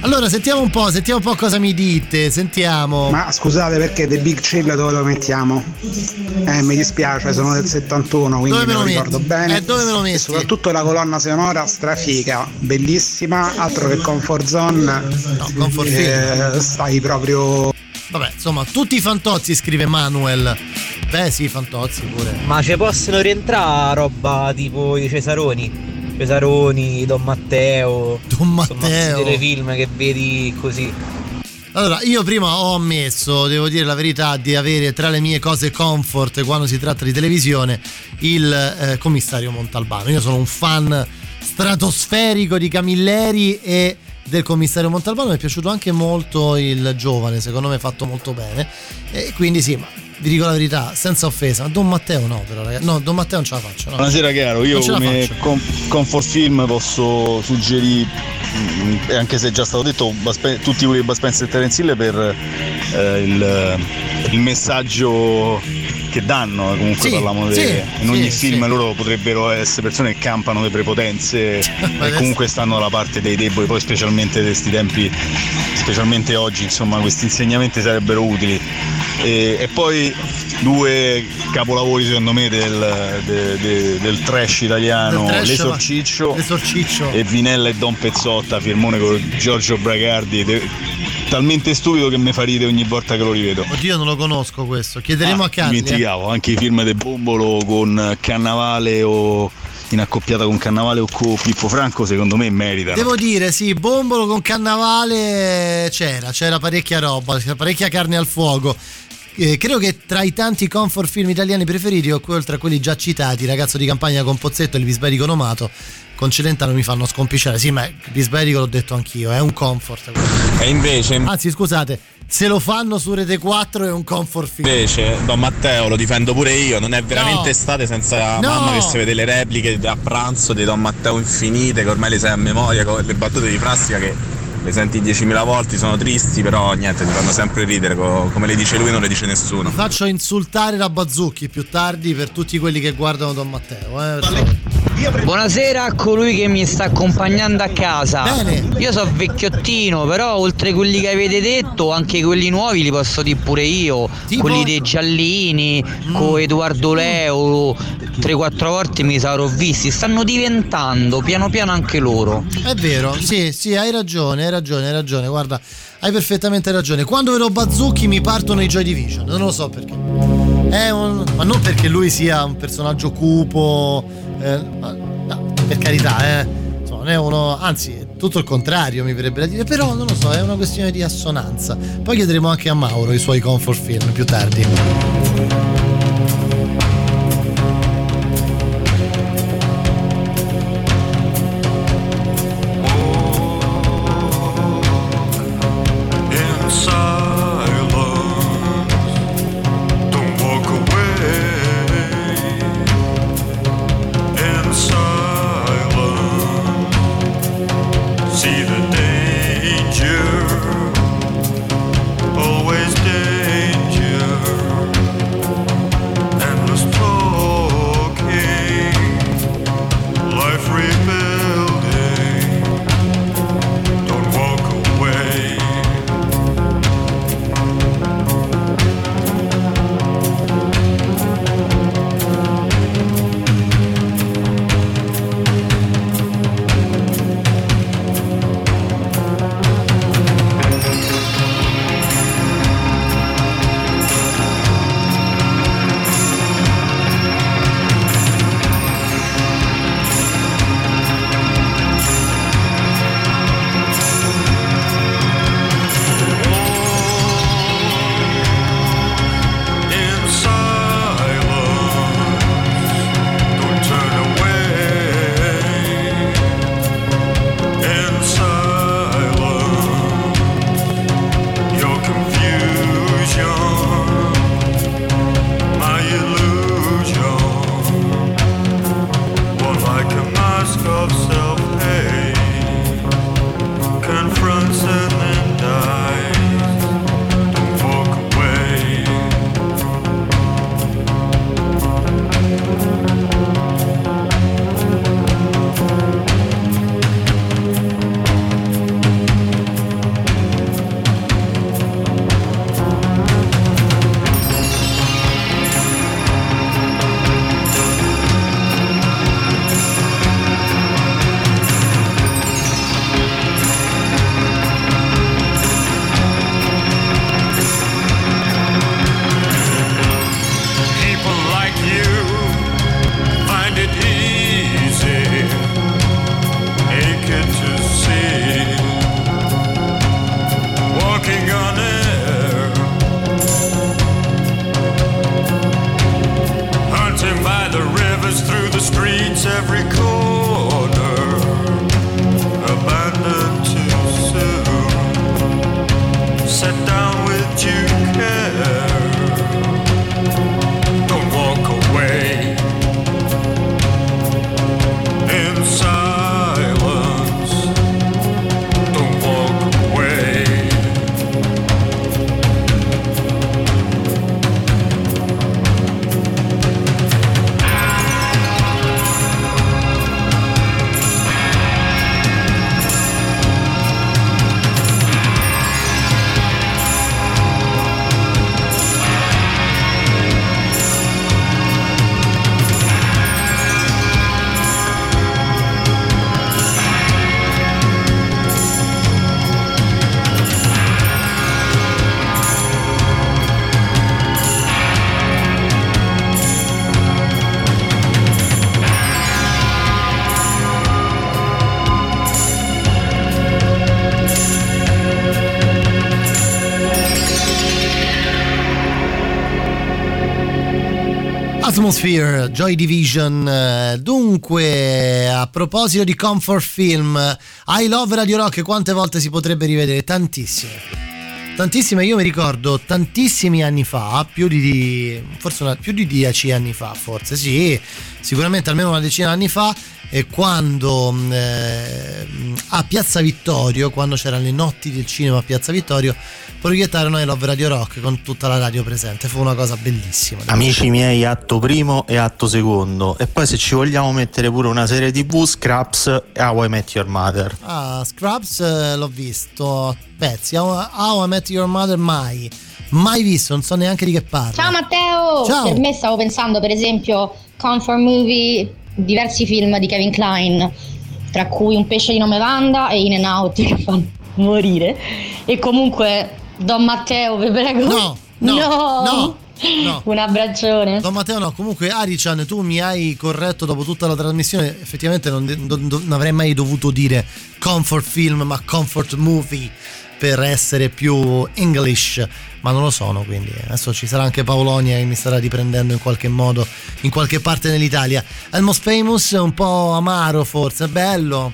Allora, sentiamo un po', sentiamo un po' cosa mi dite, sentiamo. Ma scusate perché The Big Chill dove lo mettiamo? Eh, mi dispiace, sono del 71, quindi Dove me me lo lo ricordo metti? bene. Eh, dove me lo metti? E soprattutto la colonna sonora strafica, bellissima, altro che Comfort Zone. Comfort eh, stai proprio Vabbè, insomma, tutti i fantozzi, scrive Manuel. Beh, sì, fantozzi pure. Ma ci possono rientrare roba tipo i Cesaroni? Cesaroni, Don Matteo. Don Matteo. Insomma, telefilm che vedi così. Allora, io prima ho ammesso, devo dire la verità, di avere tra le mie cose comfort quando si tratta di televisione il eh, commissario Montalbano. Io sono un fan stratosferico di Camilleri e del commissario Montalbano mi è piaciuto anche molto il giovane, secondo me fatto molto bene. E quindi sì, ma vi dico la verità, senza offesa, ma Don Matteo no, però ragazzi. No, Don Matteo non ce la faccio. no. Buonasera caro, io come com- comfort film posso suggerire, anche se è già stato detto, tutti quelli di Bud Spencer e Terence Hill per eh, il, il messaggio che danno, comunque Sì, parliamo di- sì, in ogni sì, film loro potrebbero essere persone che campano le prepotenze e comunque stanno dalla parte dei deboli, poi specialmente di questi tempi, specialmente oggi, insomma questi insegnamenti sarebbero utili. E, e poi due capolavori secondo me del, de- de- del trash italiano, Del trash, L'Esorciccio, L'Esorciccio. e Vinella e Don Pezzotta, firmone con Giorgio Bragardi, de- talmente stupido che mi fa ridere ogni volta che lo rivedo. Oddio, non lo conosco questo. Chiederemo Ah, a Carli. Dimenticavo, anche i film del Bombolo con Cannavale o in accoppiata con Cannavale o con Pippo Franco secondo me meritano. Devo dire, sì, Bombolo con Cannavale c'era, c'era parecchia roba, c'era parecchia carne al fuoco. Eh, credo che tra i tanti comfort film italiani preferiti, oltre a quelli già citati, Ragazzo di campagna con Pozzetto e il Bisberico Nomato, con Celentano mi fanno scompicciare. Sì, ma il Bisberico l'ho detto anch'io, è un comfort. E invece, Anzi, scusate, se lo fanno su Rete 4 è un comfort film. invece Don Matteo lo difendo pure io, non è veramente No. estate senza No. mamma che si vede le repliche a pranzo di Don Matteo infinite, che ormai le sai a memoria, con le battute di plastica che le senti 10.000 volte, sono tristi, però niente, ti fanno sempre ridere, co- come le dice lui non le dice nessuno. Faccio insultare la Bazzucchi più tardi per tutti quelli che guardano Don Matteo. Eh. Buonasera a colui che mi sta accompagnando a casa. Bene. Io so vecchiottino, però oltre quelli che avete detto, anche quelli nuovi li posso dire pure io. Quelli dei Giallini, con Edoardo Leo, 3-4 volte mi sarò visti. Stanno diventando piano piano anche loro. È vero, sì, sì, hai ragione, hai ragione, hai ragione. Guarda, hai perfettamente ragione. Quando vedo Bazzucchi mi partono i Joy Division, non lo so perché. Un- ma non perché lui sia un personaggio cupo, eh, ma- no, per carità, eh. Non è uno, anzi, è tutto il contrario, mi verrebbe da dire, però non lo so, è una questione di assonanza. Poi chiederemo anche a Mauro i suoi comfort film più tardi. Atmosphere, Joy Division. Dunque, a proposito di comfort film, I Love Radio Rock, quante volte si potrebbe rivedere? Tantissime. Tantissime, io mi ricordo tantissimi anni fa, più di, forse una, più di dieci anni fa, forse sì, sicuramente almeno una decina di anni fa, e quando eh, a Piazza Vittorio, quando c'erano le notti del cinema a Piazza Vittorio, proiettarono I Love Radio Rock con tutta la radio presente. Fu una cosa bellissima. Amici miei, atto primo e atto secondo. E poi se ci vogliamo mettere pure una serie TV, Scraps e How I Met Your Mother. Ah, Scraps eh, l'ho visto. Pezzi, How, How I Met Your Mother mai. Mai visto, non so neanche di che parla. Ciao Matteo! Ciao. Per me stavo pensando per esempio Comfort Movie, diversi film di Kevin Klein, tra cui Un pesce di nome Wanda e In and Out che fanno morire. E comunque Don Matteo, vi prego. No, no, no. no. Un abbraccione. Don Matteo no, comunque Arichan tu mi hai corretto dopo tutta la trasmissione, effettivamente non, non, non avrei mai dovuto dire comfort film ma comfort movie per essere più English, ma non lo sono, quindi adesso ci sarà anche Paolonia che mi starà riprendendo in qualche modo in qualche parte nell'Italia. Almost Famous è un po' amaro forse, bello.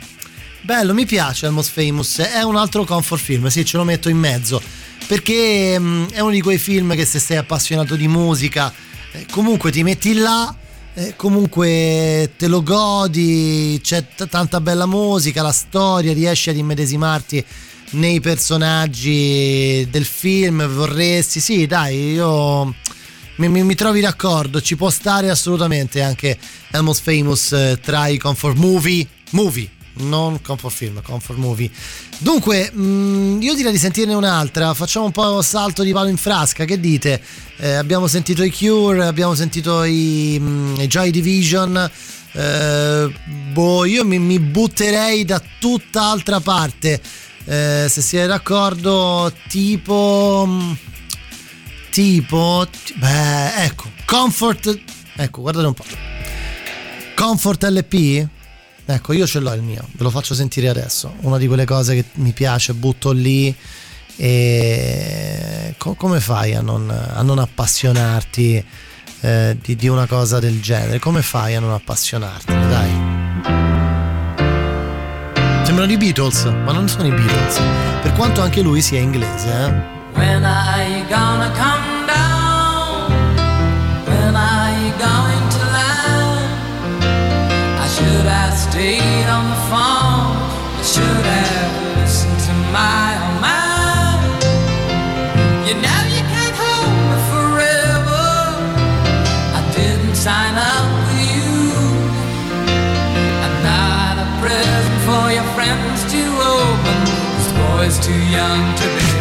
Bello, mi piace Almost Famous, è un altro comfort film, sì, ce lo metto in mezzo, perché mh, è uno di quei film che se sei appassionato di musica, eh, comunque ti metti là, eh, comunque te lo godi, c'è t- tanta bella musica, la storia, riesci ad immedesimarti nei personaggi del film, vorresti, sì dai, io mi, mi, mi trovi d'accordo, ci può stare assolutamente anche Almost Famous eh, tra i comfort movie, movie, non comfort film, comfort movie. Dunque, mh, io direi di sentirne un'altra, facciamo un po' salto di palo in frasca, che dite? Eh, abbiamo sentito i Cure, abbiamo sentito i, mh, i Joy Division, eh, boh, io mi, mi butterei da tutt'altra parte. Eh, se siete d'accordo, tipo. Tipo. Beh, ecco. Comfort. Ecco, guardate un po'. Comfort LP? Ecco, io ce l'ho il mio, ve lo faccio sentire adesso. Una di quelle cose che mi piace, butto lì. E co- come fai a non, a non appassionarti eh, di, di una cosa del genere? Come fai a non appassionarti? Dai. Sembrano i Beatles, ma non sono i Beatles. Per quanto anche lui sia inglese, eh. Stayed on the phone. I should have listened to my own mind. You know you can't hold me forever. I didn't sign up with you. I'm not a present for your friends to open. This boy's too young to be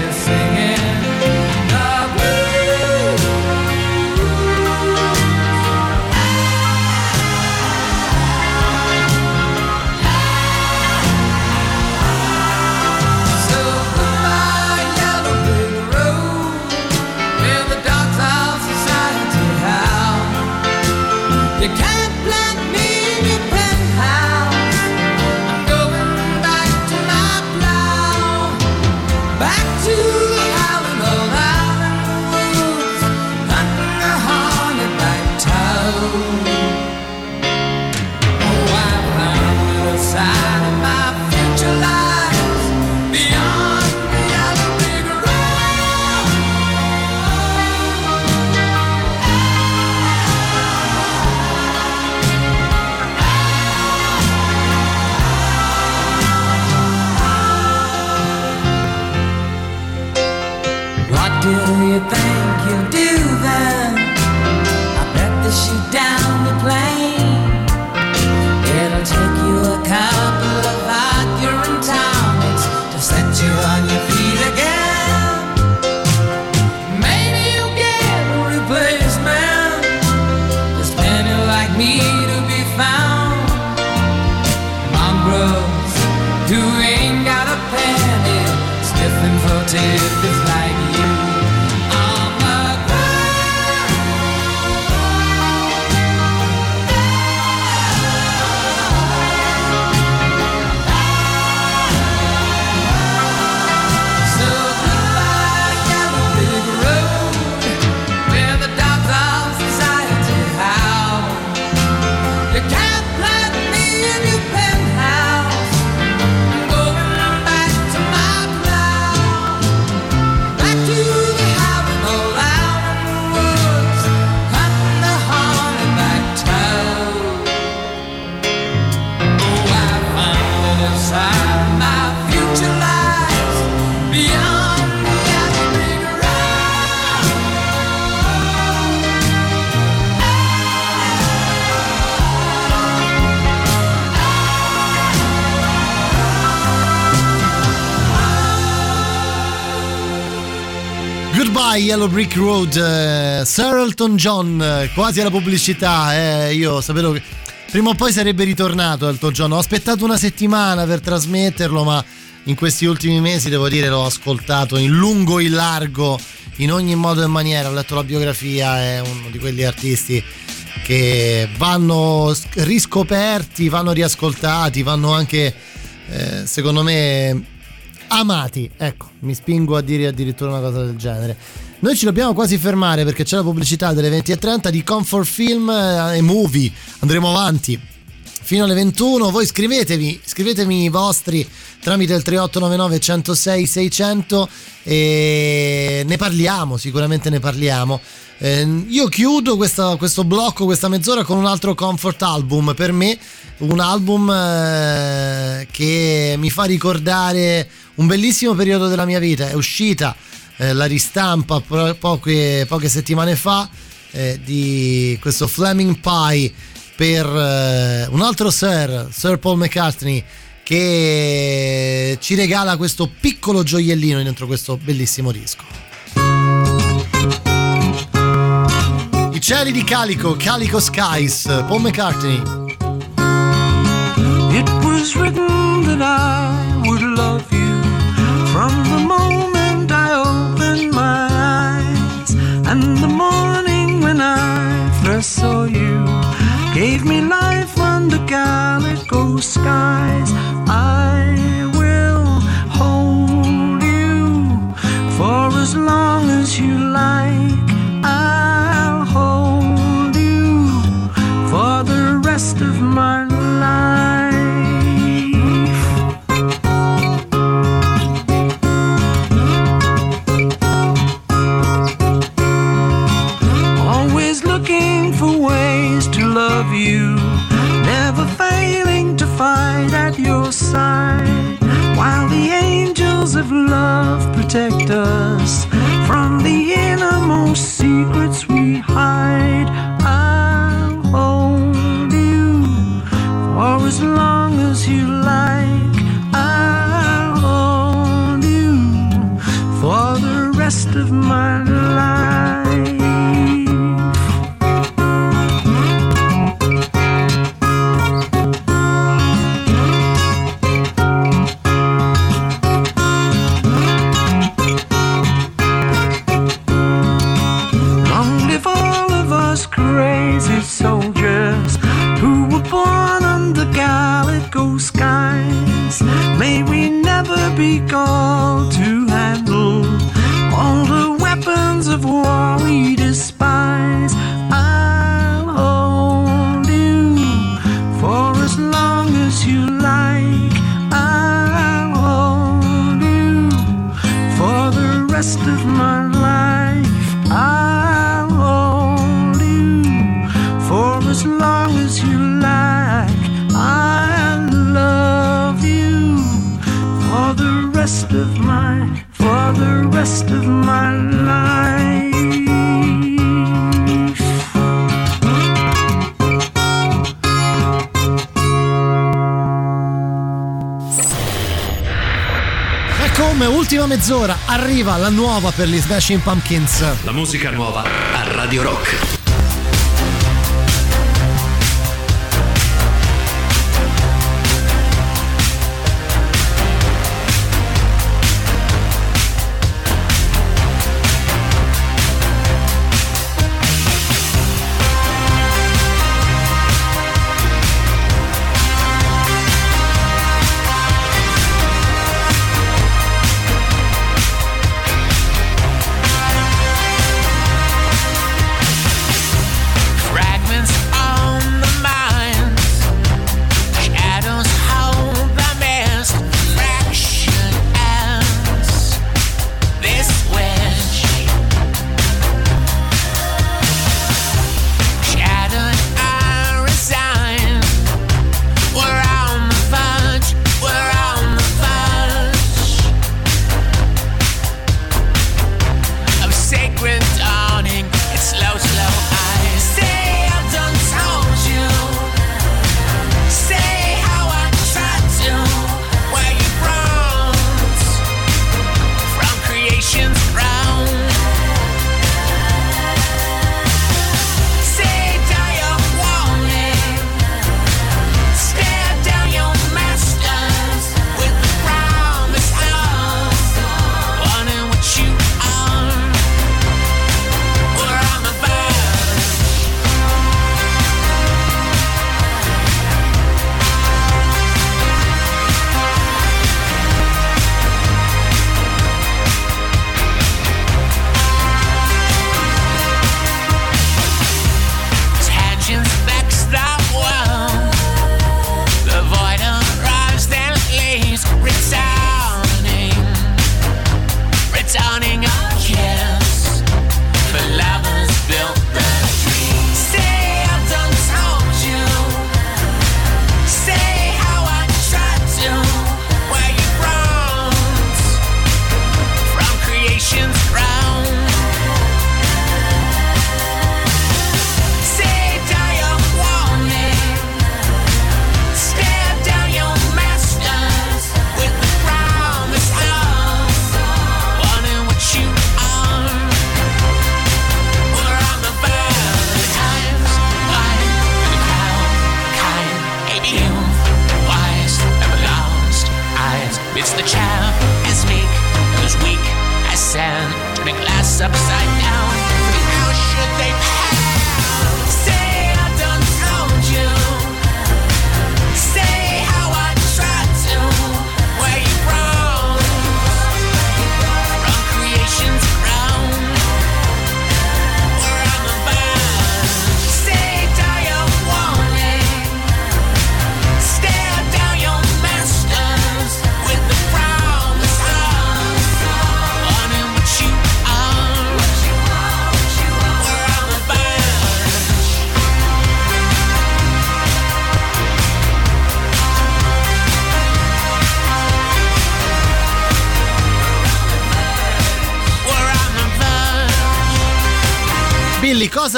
see Yellow Brick Road, eh, Sir Elton John, eh, quasi alla pubblicità. Eh, io sapevo che prima o poi sarebbe ritornato Elton John. Ho aspettato una settimana per trasmetterlo, ma in questi ultimi mesi devo dire l'ho ascoltato in lungo e in largo, in ogni modo e maniera. Ho letto la biografia, è uno di quegli artisti che vanno riscoperti, vanno riascoltati, vanno anche, eh, secondo me, amati. Ecco, mi spingo a dire addirittura una cosa del genere. Noi ci dobbiamo quasi fermare perché c'è la pubblicità delle 20.30 di Comfort Film e Movie. Andremo avanti fino alle 21. Voi scrivetevi, scrivetemi i vostri tramite il 3899 106 600 e ne parliamo, sicuramente ne parliamo. Eh, io chiudo questa, questo blocco, questa mezz'ora con un altro comfort album. Per me, un album eh, che mi fa ricordare un bellissimo periodo della mia vita. È uscita eh, la ristampa poche, poche settimane fa eh, di questo Fleming Pie per eh, un altro Sir, Sir Paul McCartney che ci regala questo piccolo gioiellino dentro questo bellissimo disco. I cieli di Calico, Calico Skies, Paul McCartney. It was written that I would love you from the moment and the morning when I first saw you gave me life under calico skies. I will hold you for as long as you like. I'll hold you for the rest of my ways to love you, never failing to fight at your side. While the angels of love protect us from the innermost secrets we ultima mezz'ora arriva la nuova per gli Smashing Pumpkins. La musica nuova a Radio Rock.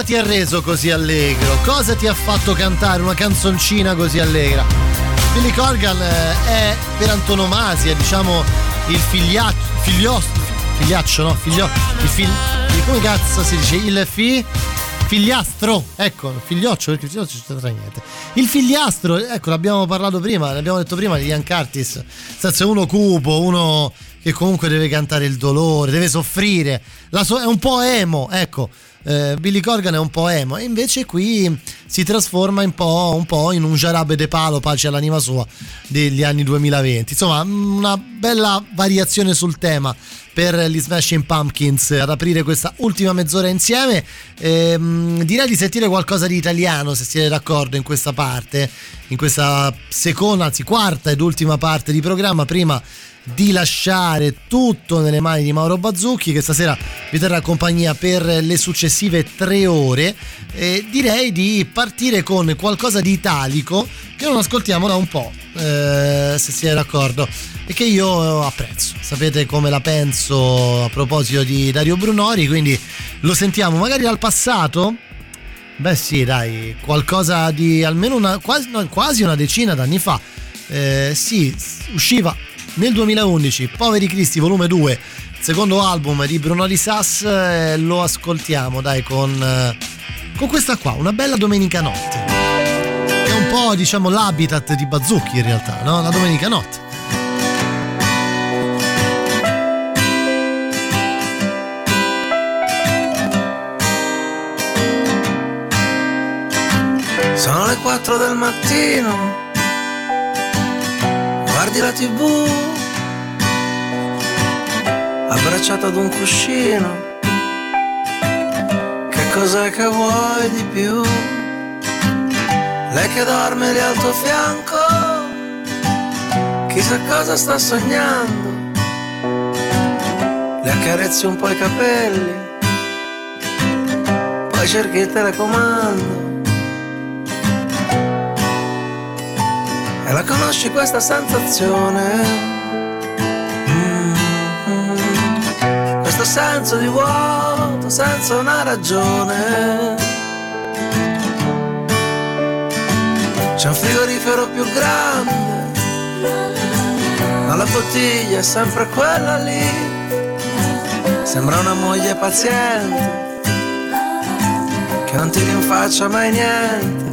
Ti ha reso così allegro? Cosa ti ha fatto cantare una canzoncina così allegra? Billy Corgan eh, è per antonomasia, diciamo, il figliaccio, figliostro, figliaccio, no? Figlio, il fig, come cazzo si dice? Il fi, figliastro, ecco, figlioccio, perché figlioccio non c'entra niente. Il figliastro, ecco, l'abbiamo parlato prima, l'abbiamo detto prima di Ian Curtis, è uno cupo, uno che comunque deve cantare il dolore, deve soffrire, so- è un po' emo, ecco. Eh, Billy Corgan è un po' emo e invece qui si trasforma un po', un po' in un Jarabe de Palo, pace all'anima sua, degli anni 2020. Insomma, una bella variazione sul tema per gli Smashing Pumpkins ad aprire questa ultima mezz'ora insieme. Ehm, direi di sentire qualcosa di italiano, se siete d'accordo, in questa parte, in questa seconda, anzi quarta ed ultima parte di programma. Prima di lasciare tutto nelle mani di Mauro Bazzucchi che stasera vi terrà compagnia per le successive tre ore. E direi di partire con qualcosa di italico che non ascoltiamo da un po' eh, se siete d'accordo e che io apprezzo. Sapete come la penso a proposito di Dario Brunori quindi lo sentiamo magari dal passato? Beh sì dai qualcosa di almeno una quasi, quasi una decina d'anni fa eh, sì usciva nel 2011 Poveri Cristi volume 2 secondo album di Bruno Di Sass eh, lo ascoltiamo dai con, eh, con questa qua una bella domenica notte. È un po' diciamo l'habitat di Bazzucchi in realtà no? la domenica notte. Sono le 4 del mattino guardi la tv abbracciato ad un cuscino. Che cos'è che vuoi di più? Lei che dorme lì al tuo fianco. Chissà cosa sta sognando. Le accarezzi un po' i capelli. Poi cerchi il telecomando E la conosci questa sensazione? Mm-hmm. Questo senso di vuoto senza una ragione. C'è un frigorifero più grande, ma la bottiglia è sempre quella lì. Sembra una moglie paziente, che non ti rinfaccia mai niente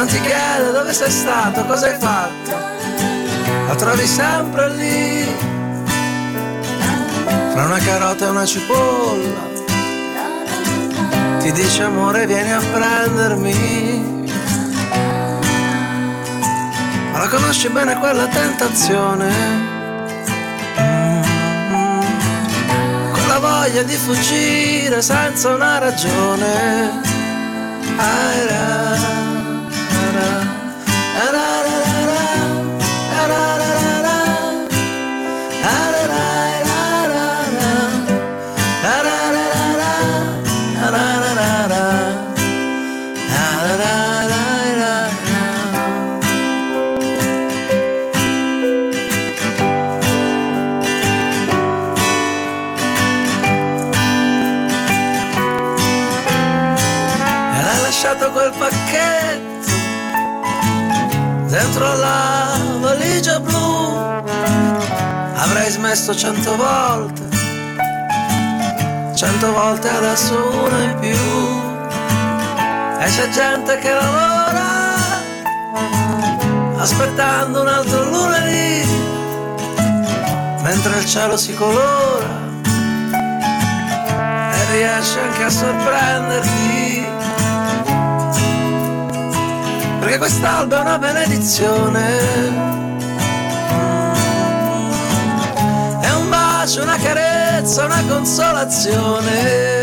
non ti chiede dove sei stato, cosa hai fatto, la trovi sempre lì, fra una carota e una cipolla, ti dice amore vieni a prendermi, ma la conosci bene quella tentazione, quella voglia di fuggire senza una ragione. Ai, dentro la valigia blu. Avrei smesso cento volte, cento volte adesso una in più. E c'è gente che lavora aspettando un altro lunedì, mentre il cielo si colora e riesce anche a sorprenderti perché quest'alba è una benedizione. È un bacio, una carezza, una consolazione.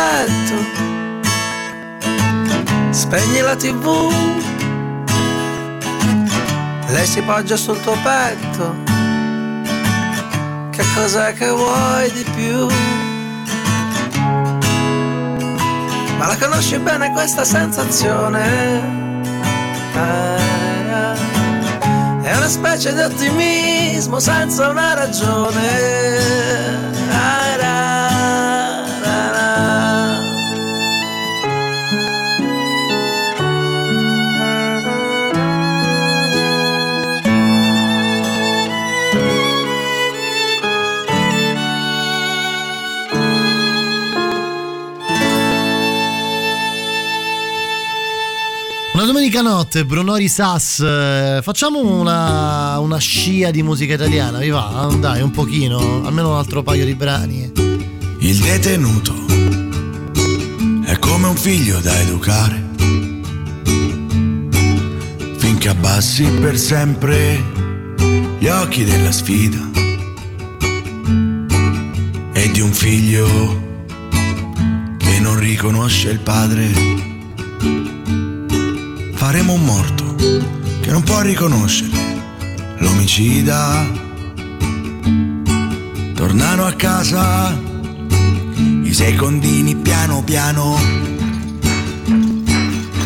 Letto spegni la tv. Lei si poggia sul tuo petto. Che cos'è che vuoi di più? Ma la conosci bene questa sensazione? È una specie di ottimismo senza una ragione. Notte, Brunori Sass, eh, facciamo una, una scia di musica italiana, vi va? Dai, un pochino, almeno un altro paio di brani. Il detenuto è come un figlio da educare. Finché abbassi per sempre gli occhi della sfida e di un figlio che non riconosce il padre. Faremo un morto che non può riconoscere l'omicida. Tornano a casa i secondini piano piano.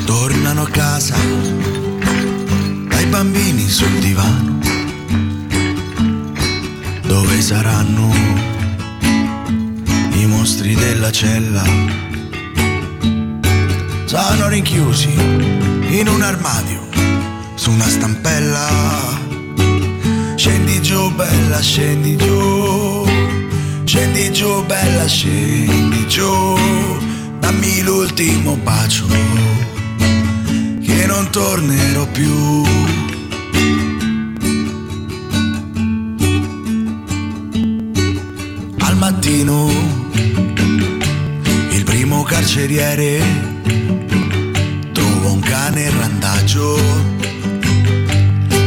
Tornano a casa dai bambini sul divano. Dove saranno i mostri della cella? Sono rinchiusi in un armadio su una stampella. Scendi giù, bella, scendi giù. Scendi giù, bella, scendi giù. Dammi l'ultimo bacio che non tornerò più. Al mattino il primo carceriere trova un cane randagio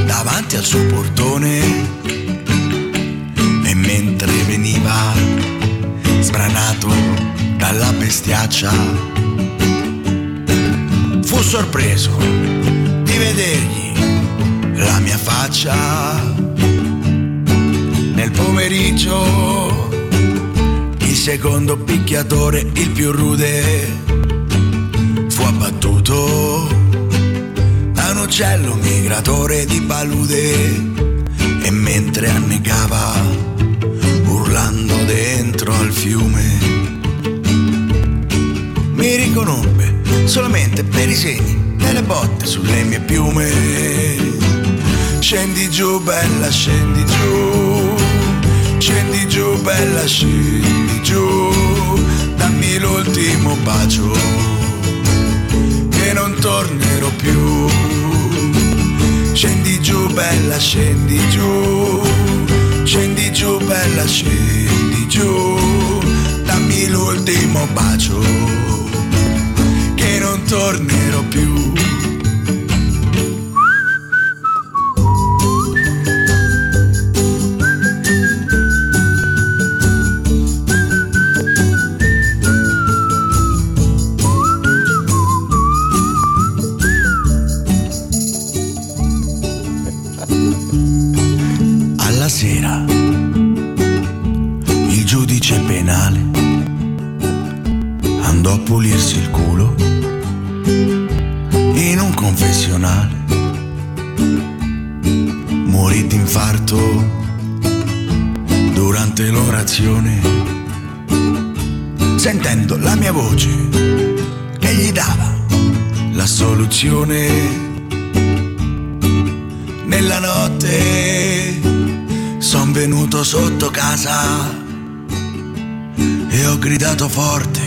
davanti al suo portone e mentre veniva sbranato dalla bestiaccia fu sorpreso di vedergli la mia faccia. Nel pomeriggio il secondo picchiatore il più rude fu abbattuto. Da un uccello migratore di palude e mentre annegava urlando dentro al fiume mi riconobbe solamente per i segni delle botte sulle mie piume. Scendi giù bella scendi giù. Scendi giù bella scendi giù. Dammi l'ultimo bacio non tornerò più. Scendi giù, bella, scendi giù. Scendi giù, bella, scendi giù. Dammi l'ultimo bacio che non tornerò più. Forte,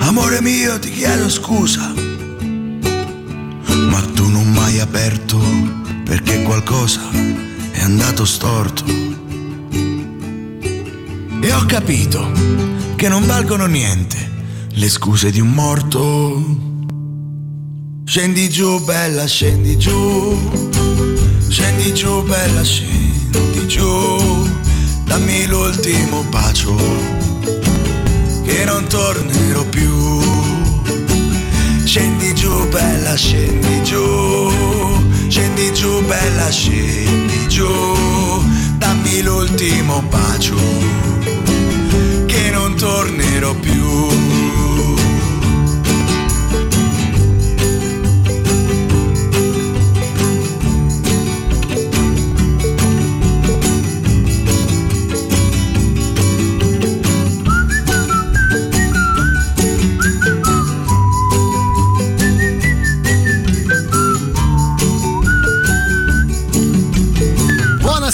amore mio ti chiedo scusa, ma tu non mi hai aperto perché qualcosa è andato storto. E ho capito che non valgono niente le scuse di un morto. Scendi giù, bella, scendi giù. Scendi giù, bella, scendi giù. Dammi l'ultimo bacio tornerò più. Scendi giù bella scendi giù, scendi giù bella scendi giù, dammi l'ultimo bacio che non tornerò più.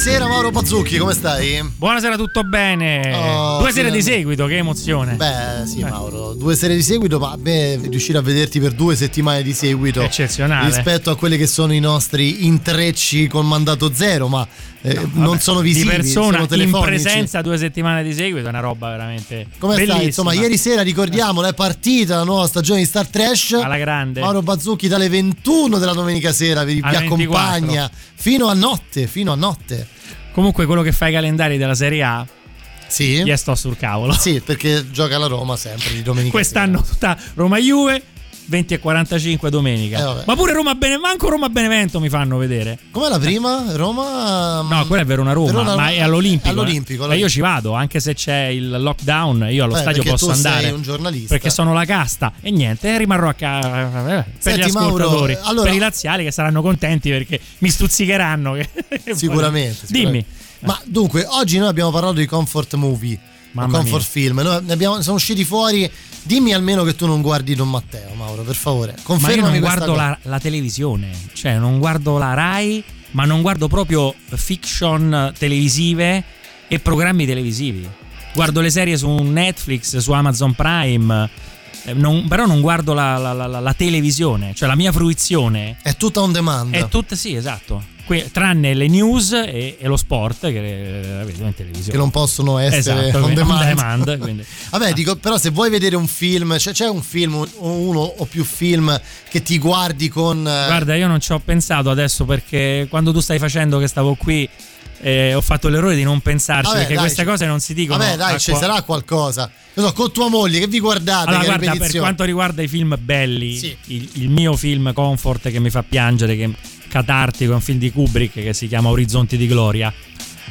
Buonasera Mauro Pazzucchi, come stai? Buonasera, tutto bene? Oh, Due sere di seguito, che emozione. Beh, sì, Mauro, due serie di seguito, ma me riuscire a vederti per due settimane di seguito Eccezionale. rispetto a quelli che sono i nostri intrecci con mandato zero, ma eh, non Vabbè, sono visibili, di persona sono in presenza due settimane di seguito è una roba veramente Come stai? bellissima. Insomma, ieri sera ricordiamo, è partita la nuova stagione di Star Trash. alla grande. Mauro Bazzucchi dalle 21 della domenica sera vi, vi Alle 24. accompagna fino a notte, fino a notte. Comunque quello che fa i calendari della Serie A Sì. gli sto sul cavolo. Sì, perché gioca la Roma sempre di domenica. Quest'anno tutta Roma Juve 20 e 45 domenica. Eh. Ma pure Roma Bene manco Roma Benevento mi fanno vedere. Com'è la prima? Roma? No, quella è Verona Roma, Verona- ma è all'Olimpico. è all'Olimpico, eh. allora. E io ci vado, anche se c'è il lockdown, io allo Eh, stadio posso tu sei andare. un giornalista. Perché sono la casta. E niente, rimarrò a casa per Senti, gli ascoltatori. Mauro, allora- Per i laziali che saranno contenti perché mi stuzzicheranno. che- Sicuramente, Dimmi. Ma dunque, oggi noi abbiamo parlato di comfort movie, Mamma comfort mia. film. Noi ne abbiamo, sono usciti fuori. Dimmi almeno che tu non guardi Don Matteo, Mauro, per favore. Ma io Confermami non guardo la, la televisione, cioè non guardo la Rai, ma non guardo proprio fiction televisive e programmi televisivi. Guardo le serie su Netflix, su Amazon Prime, eh, non- però non guardo la- la- la televisione, cioè la mia fruizione È tutta on demand. è tutta, sì, esatto. Que- tranne le news e, e lo sport che la vedo in televisione. Che non possono essere Esatto, on demand. demand, quindi. Vabbè, dico, però se vuoi vedere un film, cioè, c'è un film, o uno o più film che ti guardi con... eh, Guarda, io non ci ho pensato adesso perché quando tu stai facendo che stavo qui eh, ho fatto l'errore di non pensarci Vabbè, perché dai, queste cose non si dicono. Vabbè, dai, ci sarà qualcosa. So, con tua moglie che vi guardate? Allora, che guarda, per quanto riguarda i film belli, Sì. il, il mio film comfort che mi fa piangere, che catartico, è un film di Kubrick che si chiama Orizzonti di Gloria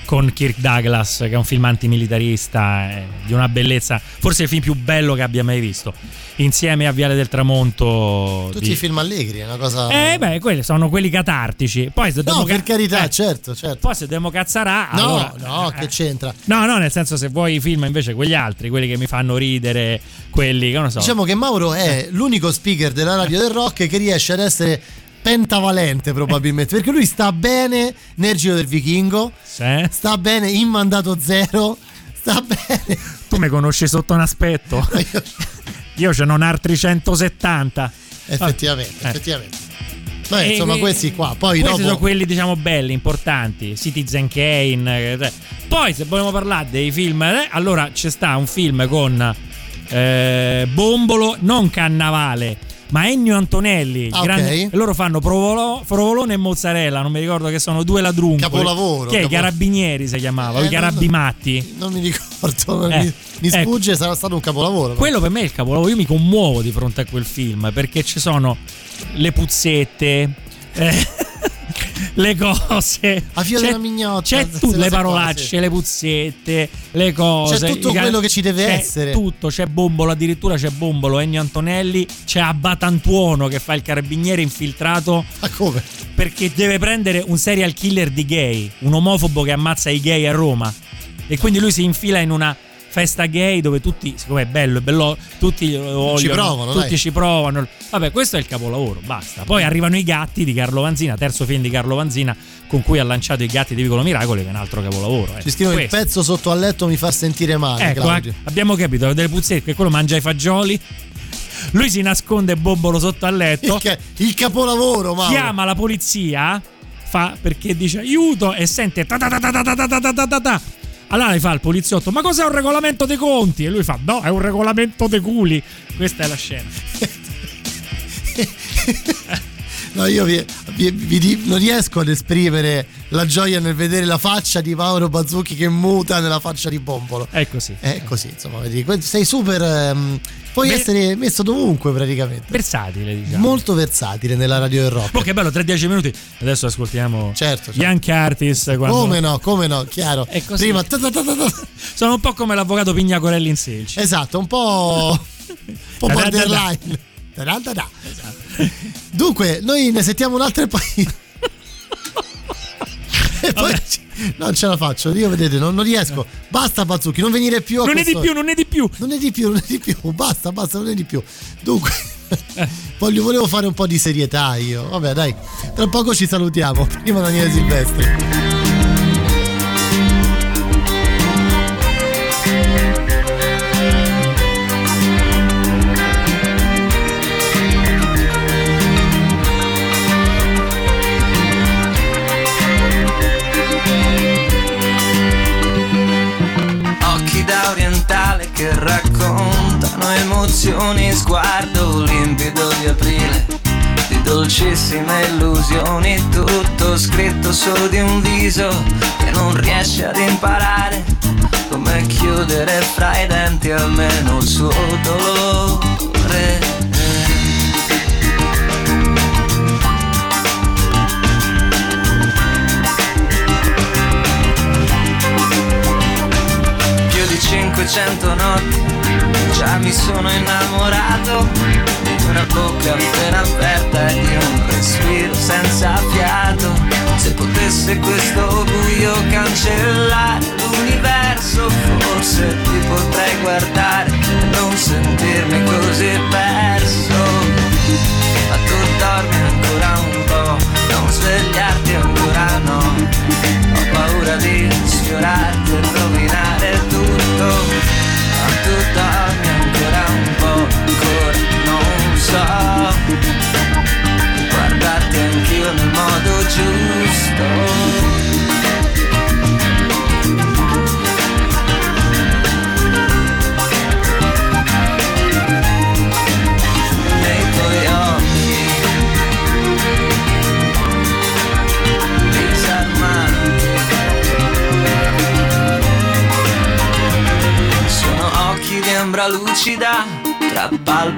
con Kirk Douglas, che è un film antimilitarista eh, di una bellezza, forse il film più bello che abbia mai visto. Insieme a Viale del Tramonto. Tutti di- i film allegri, è una cosa... Eh, beh, quelli sono quelli catartici. Poi se no, per ca- carità, eh, certo, certo. Poi se dobbiamo cazzarà. No, allora- no, che c'entra? No, no, nel senso se vuoi i film invece quegli altri, quelli che mi fanno ridere, quelli che non so. Diciamo che Mauro è l'unico speaker della radio del rock che riesce ad essere pentavalente probabilmente perché lui sta bene nel giro del vichingo Sì. sta bene in mandato zero sta bene Tu mi conosci sotto un aspetto. Io ce n'ho altri 170. effettivamente Eh. effettivamente Beh, insomma e- questi qua poi Questi dopo sono quelli, diciamo, belli, importanti. Citizen Kane. eh, Poi, se vogliamo parlare dei film, eh, allora ci sta un film con eh, Bombolo, non Cannavale. Ma Ennio Antonelli, Ah, grande- ok. e loro fanno provolo- provolone e mozzarella. Non mi ricordo che sono due ladruncoli. Capolavoro, Che i carabinieri si chiamava, o Eh, i carabimatti. non mi ricordo Eh, mi, mi ecco. sfugge sarà stato un capolavoro Quello per me è il capolavoro. Io mi commuovo di fronte a quel film perché ci sono le puzzette. eh, le cose A fio C'è- della mignotta, c'è tutte le cose parolacce sì. le puzzette le cose C'è tutto quello che ci deve c'è essere. tutto c'è Bombolo addirittura c'è Bombolo Ennio Antonelli c'è Abbatantuono che fa il carabiniere infiltrato ma come? perché deve prendere un serial killer di gay un omofobo che ammazza i gay a Roma e quindi lui si infila in una festa gay dove tutti, siccome è bello, è bello, tutti lo vogliono, provano, tutti dai. ci provano. Vabbè, questo è il capolavoro, basta. Poi arrivano i gatti di Carlo Vanzina, terzo film di Carlo Vanzina con cui ha lanciato i gatti di Vicolo Miracoli, che è un altro capolavoro. eh. ci scrivono il pezzo sotto al letto mi fa sentire male Ecco, Claudio eh, abbiamo capito, delle puzzette, che quello mangia i fagioli. Lui si nasconde bombolo sotto al letto. il, ca- il capolavoro Mauro chiama la polizia fa perché dice aiuto e sente ta ta ta ta ta ta ta ta ta. Allora gli fa il poliziotto ma cos'è un regolamento dei conti? E lui fa no è un regolamento dei culi. Questa è la scena No, io vi- vi- vi non riesco ad esprimere la gioia nel vedere la faccia di Mauro Bazzucchi che muta nella faccia di Pompolo. È così. È così, insomma, vedi, sei super. ehm, puoi Beh- essere messo dovunque praticamente. Versatile, diciamo. Molto versatile nella radio del rock. Oh, che bello, 3-10 minuti. Adesso ascoltiamo Certo, certo. Yankee Artist. Quando... Come no, come no, chiaro. È così. Prima. Sono un po' come l'avvocato Pignacorelli in selci. Esatto, un po'. un po' borderline. Da da da da. Dunque, noi ne sentiamo un'altra e poi. e poi ci- non ce la faccio, io vedete, non, non riesco. Basta Bazzucchi, non venire più a Non è di più, non è di più. Non è di più, non è di più. Basta, basta, non è di più. Dunque, voglio, volevo fare un po' di serietà io. Vabbè, dai, tra poco ci salutiamo. Prima Daniele Silvestri. Emozioni, sguardo limpido di aprile, di dolcissime illusioni, tutto scritto su di un viso che non riesce ad imparare come chiudere fra i denti almeno il suo dolore. più di 500 notti già mi sono innamorato di una bocca appena aperta e di un respiro senza fiato. Se potesse questo buio cancellare l'universo forse ti potrei guardare e non sentirmi così perso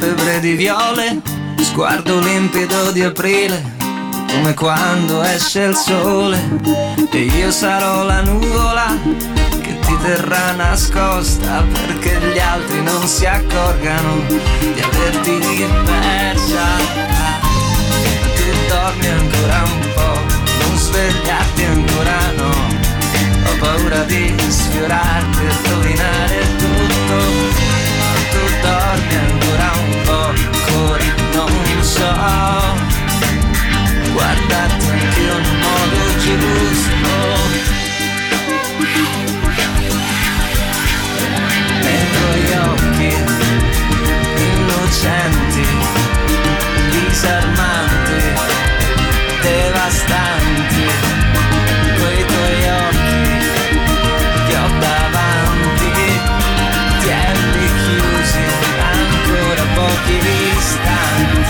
palpebre di viole Sguardo limpido di aprile come quando esce il sole E io sarò la nuvola che ti terrà nascosta Perché gli altri non si accorgano di averti persa tu dormi ancora un po', non svegliarti ancora no. Ho paura di sfiorarti e rovinare tutto. Tu dormi ancora so. Guardarti anch'io nel modo giusto. Nei tuoi occhi innocenti disarmanti, devastanti, quei tuoi occhi che ho davanti, tienli chiusi, ancora pochi istanti,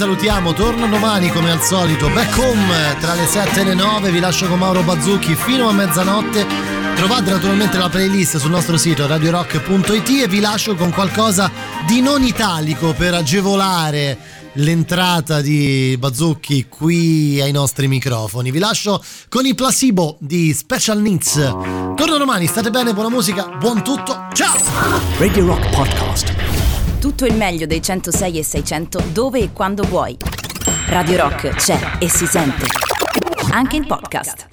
salutiamo. Torno domani come al solito. Back home tra le 7 e le 9. Vi lascio con Mauro Bazzucchi fino a mezzanotte. Trovate naturalmente la playlist sul nostro sito radiorock.it e vi lascio con qualcosa di non italico per agevolare l'entrata di Bazzucchi qui ai nostri microfoni. Vi lascio con i placebo di Special Needs. Torno domani, state bene, buona musica, buon tutto. Ciao! Radio Rock Podcast. Tutto il meglio dei 106 e 600 dove e quando vuoi. Radio Rock c'è e si sente. Anche in podcast.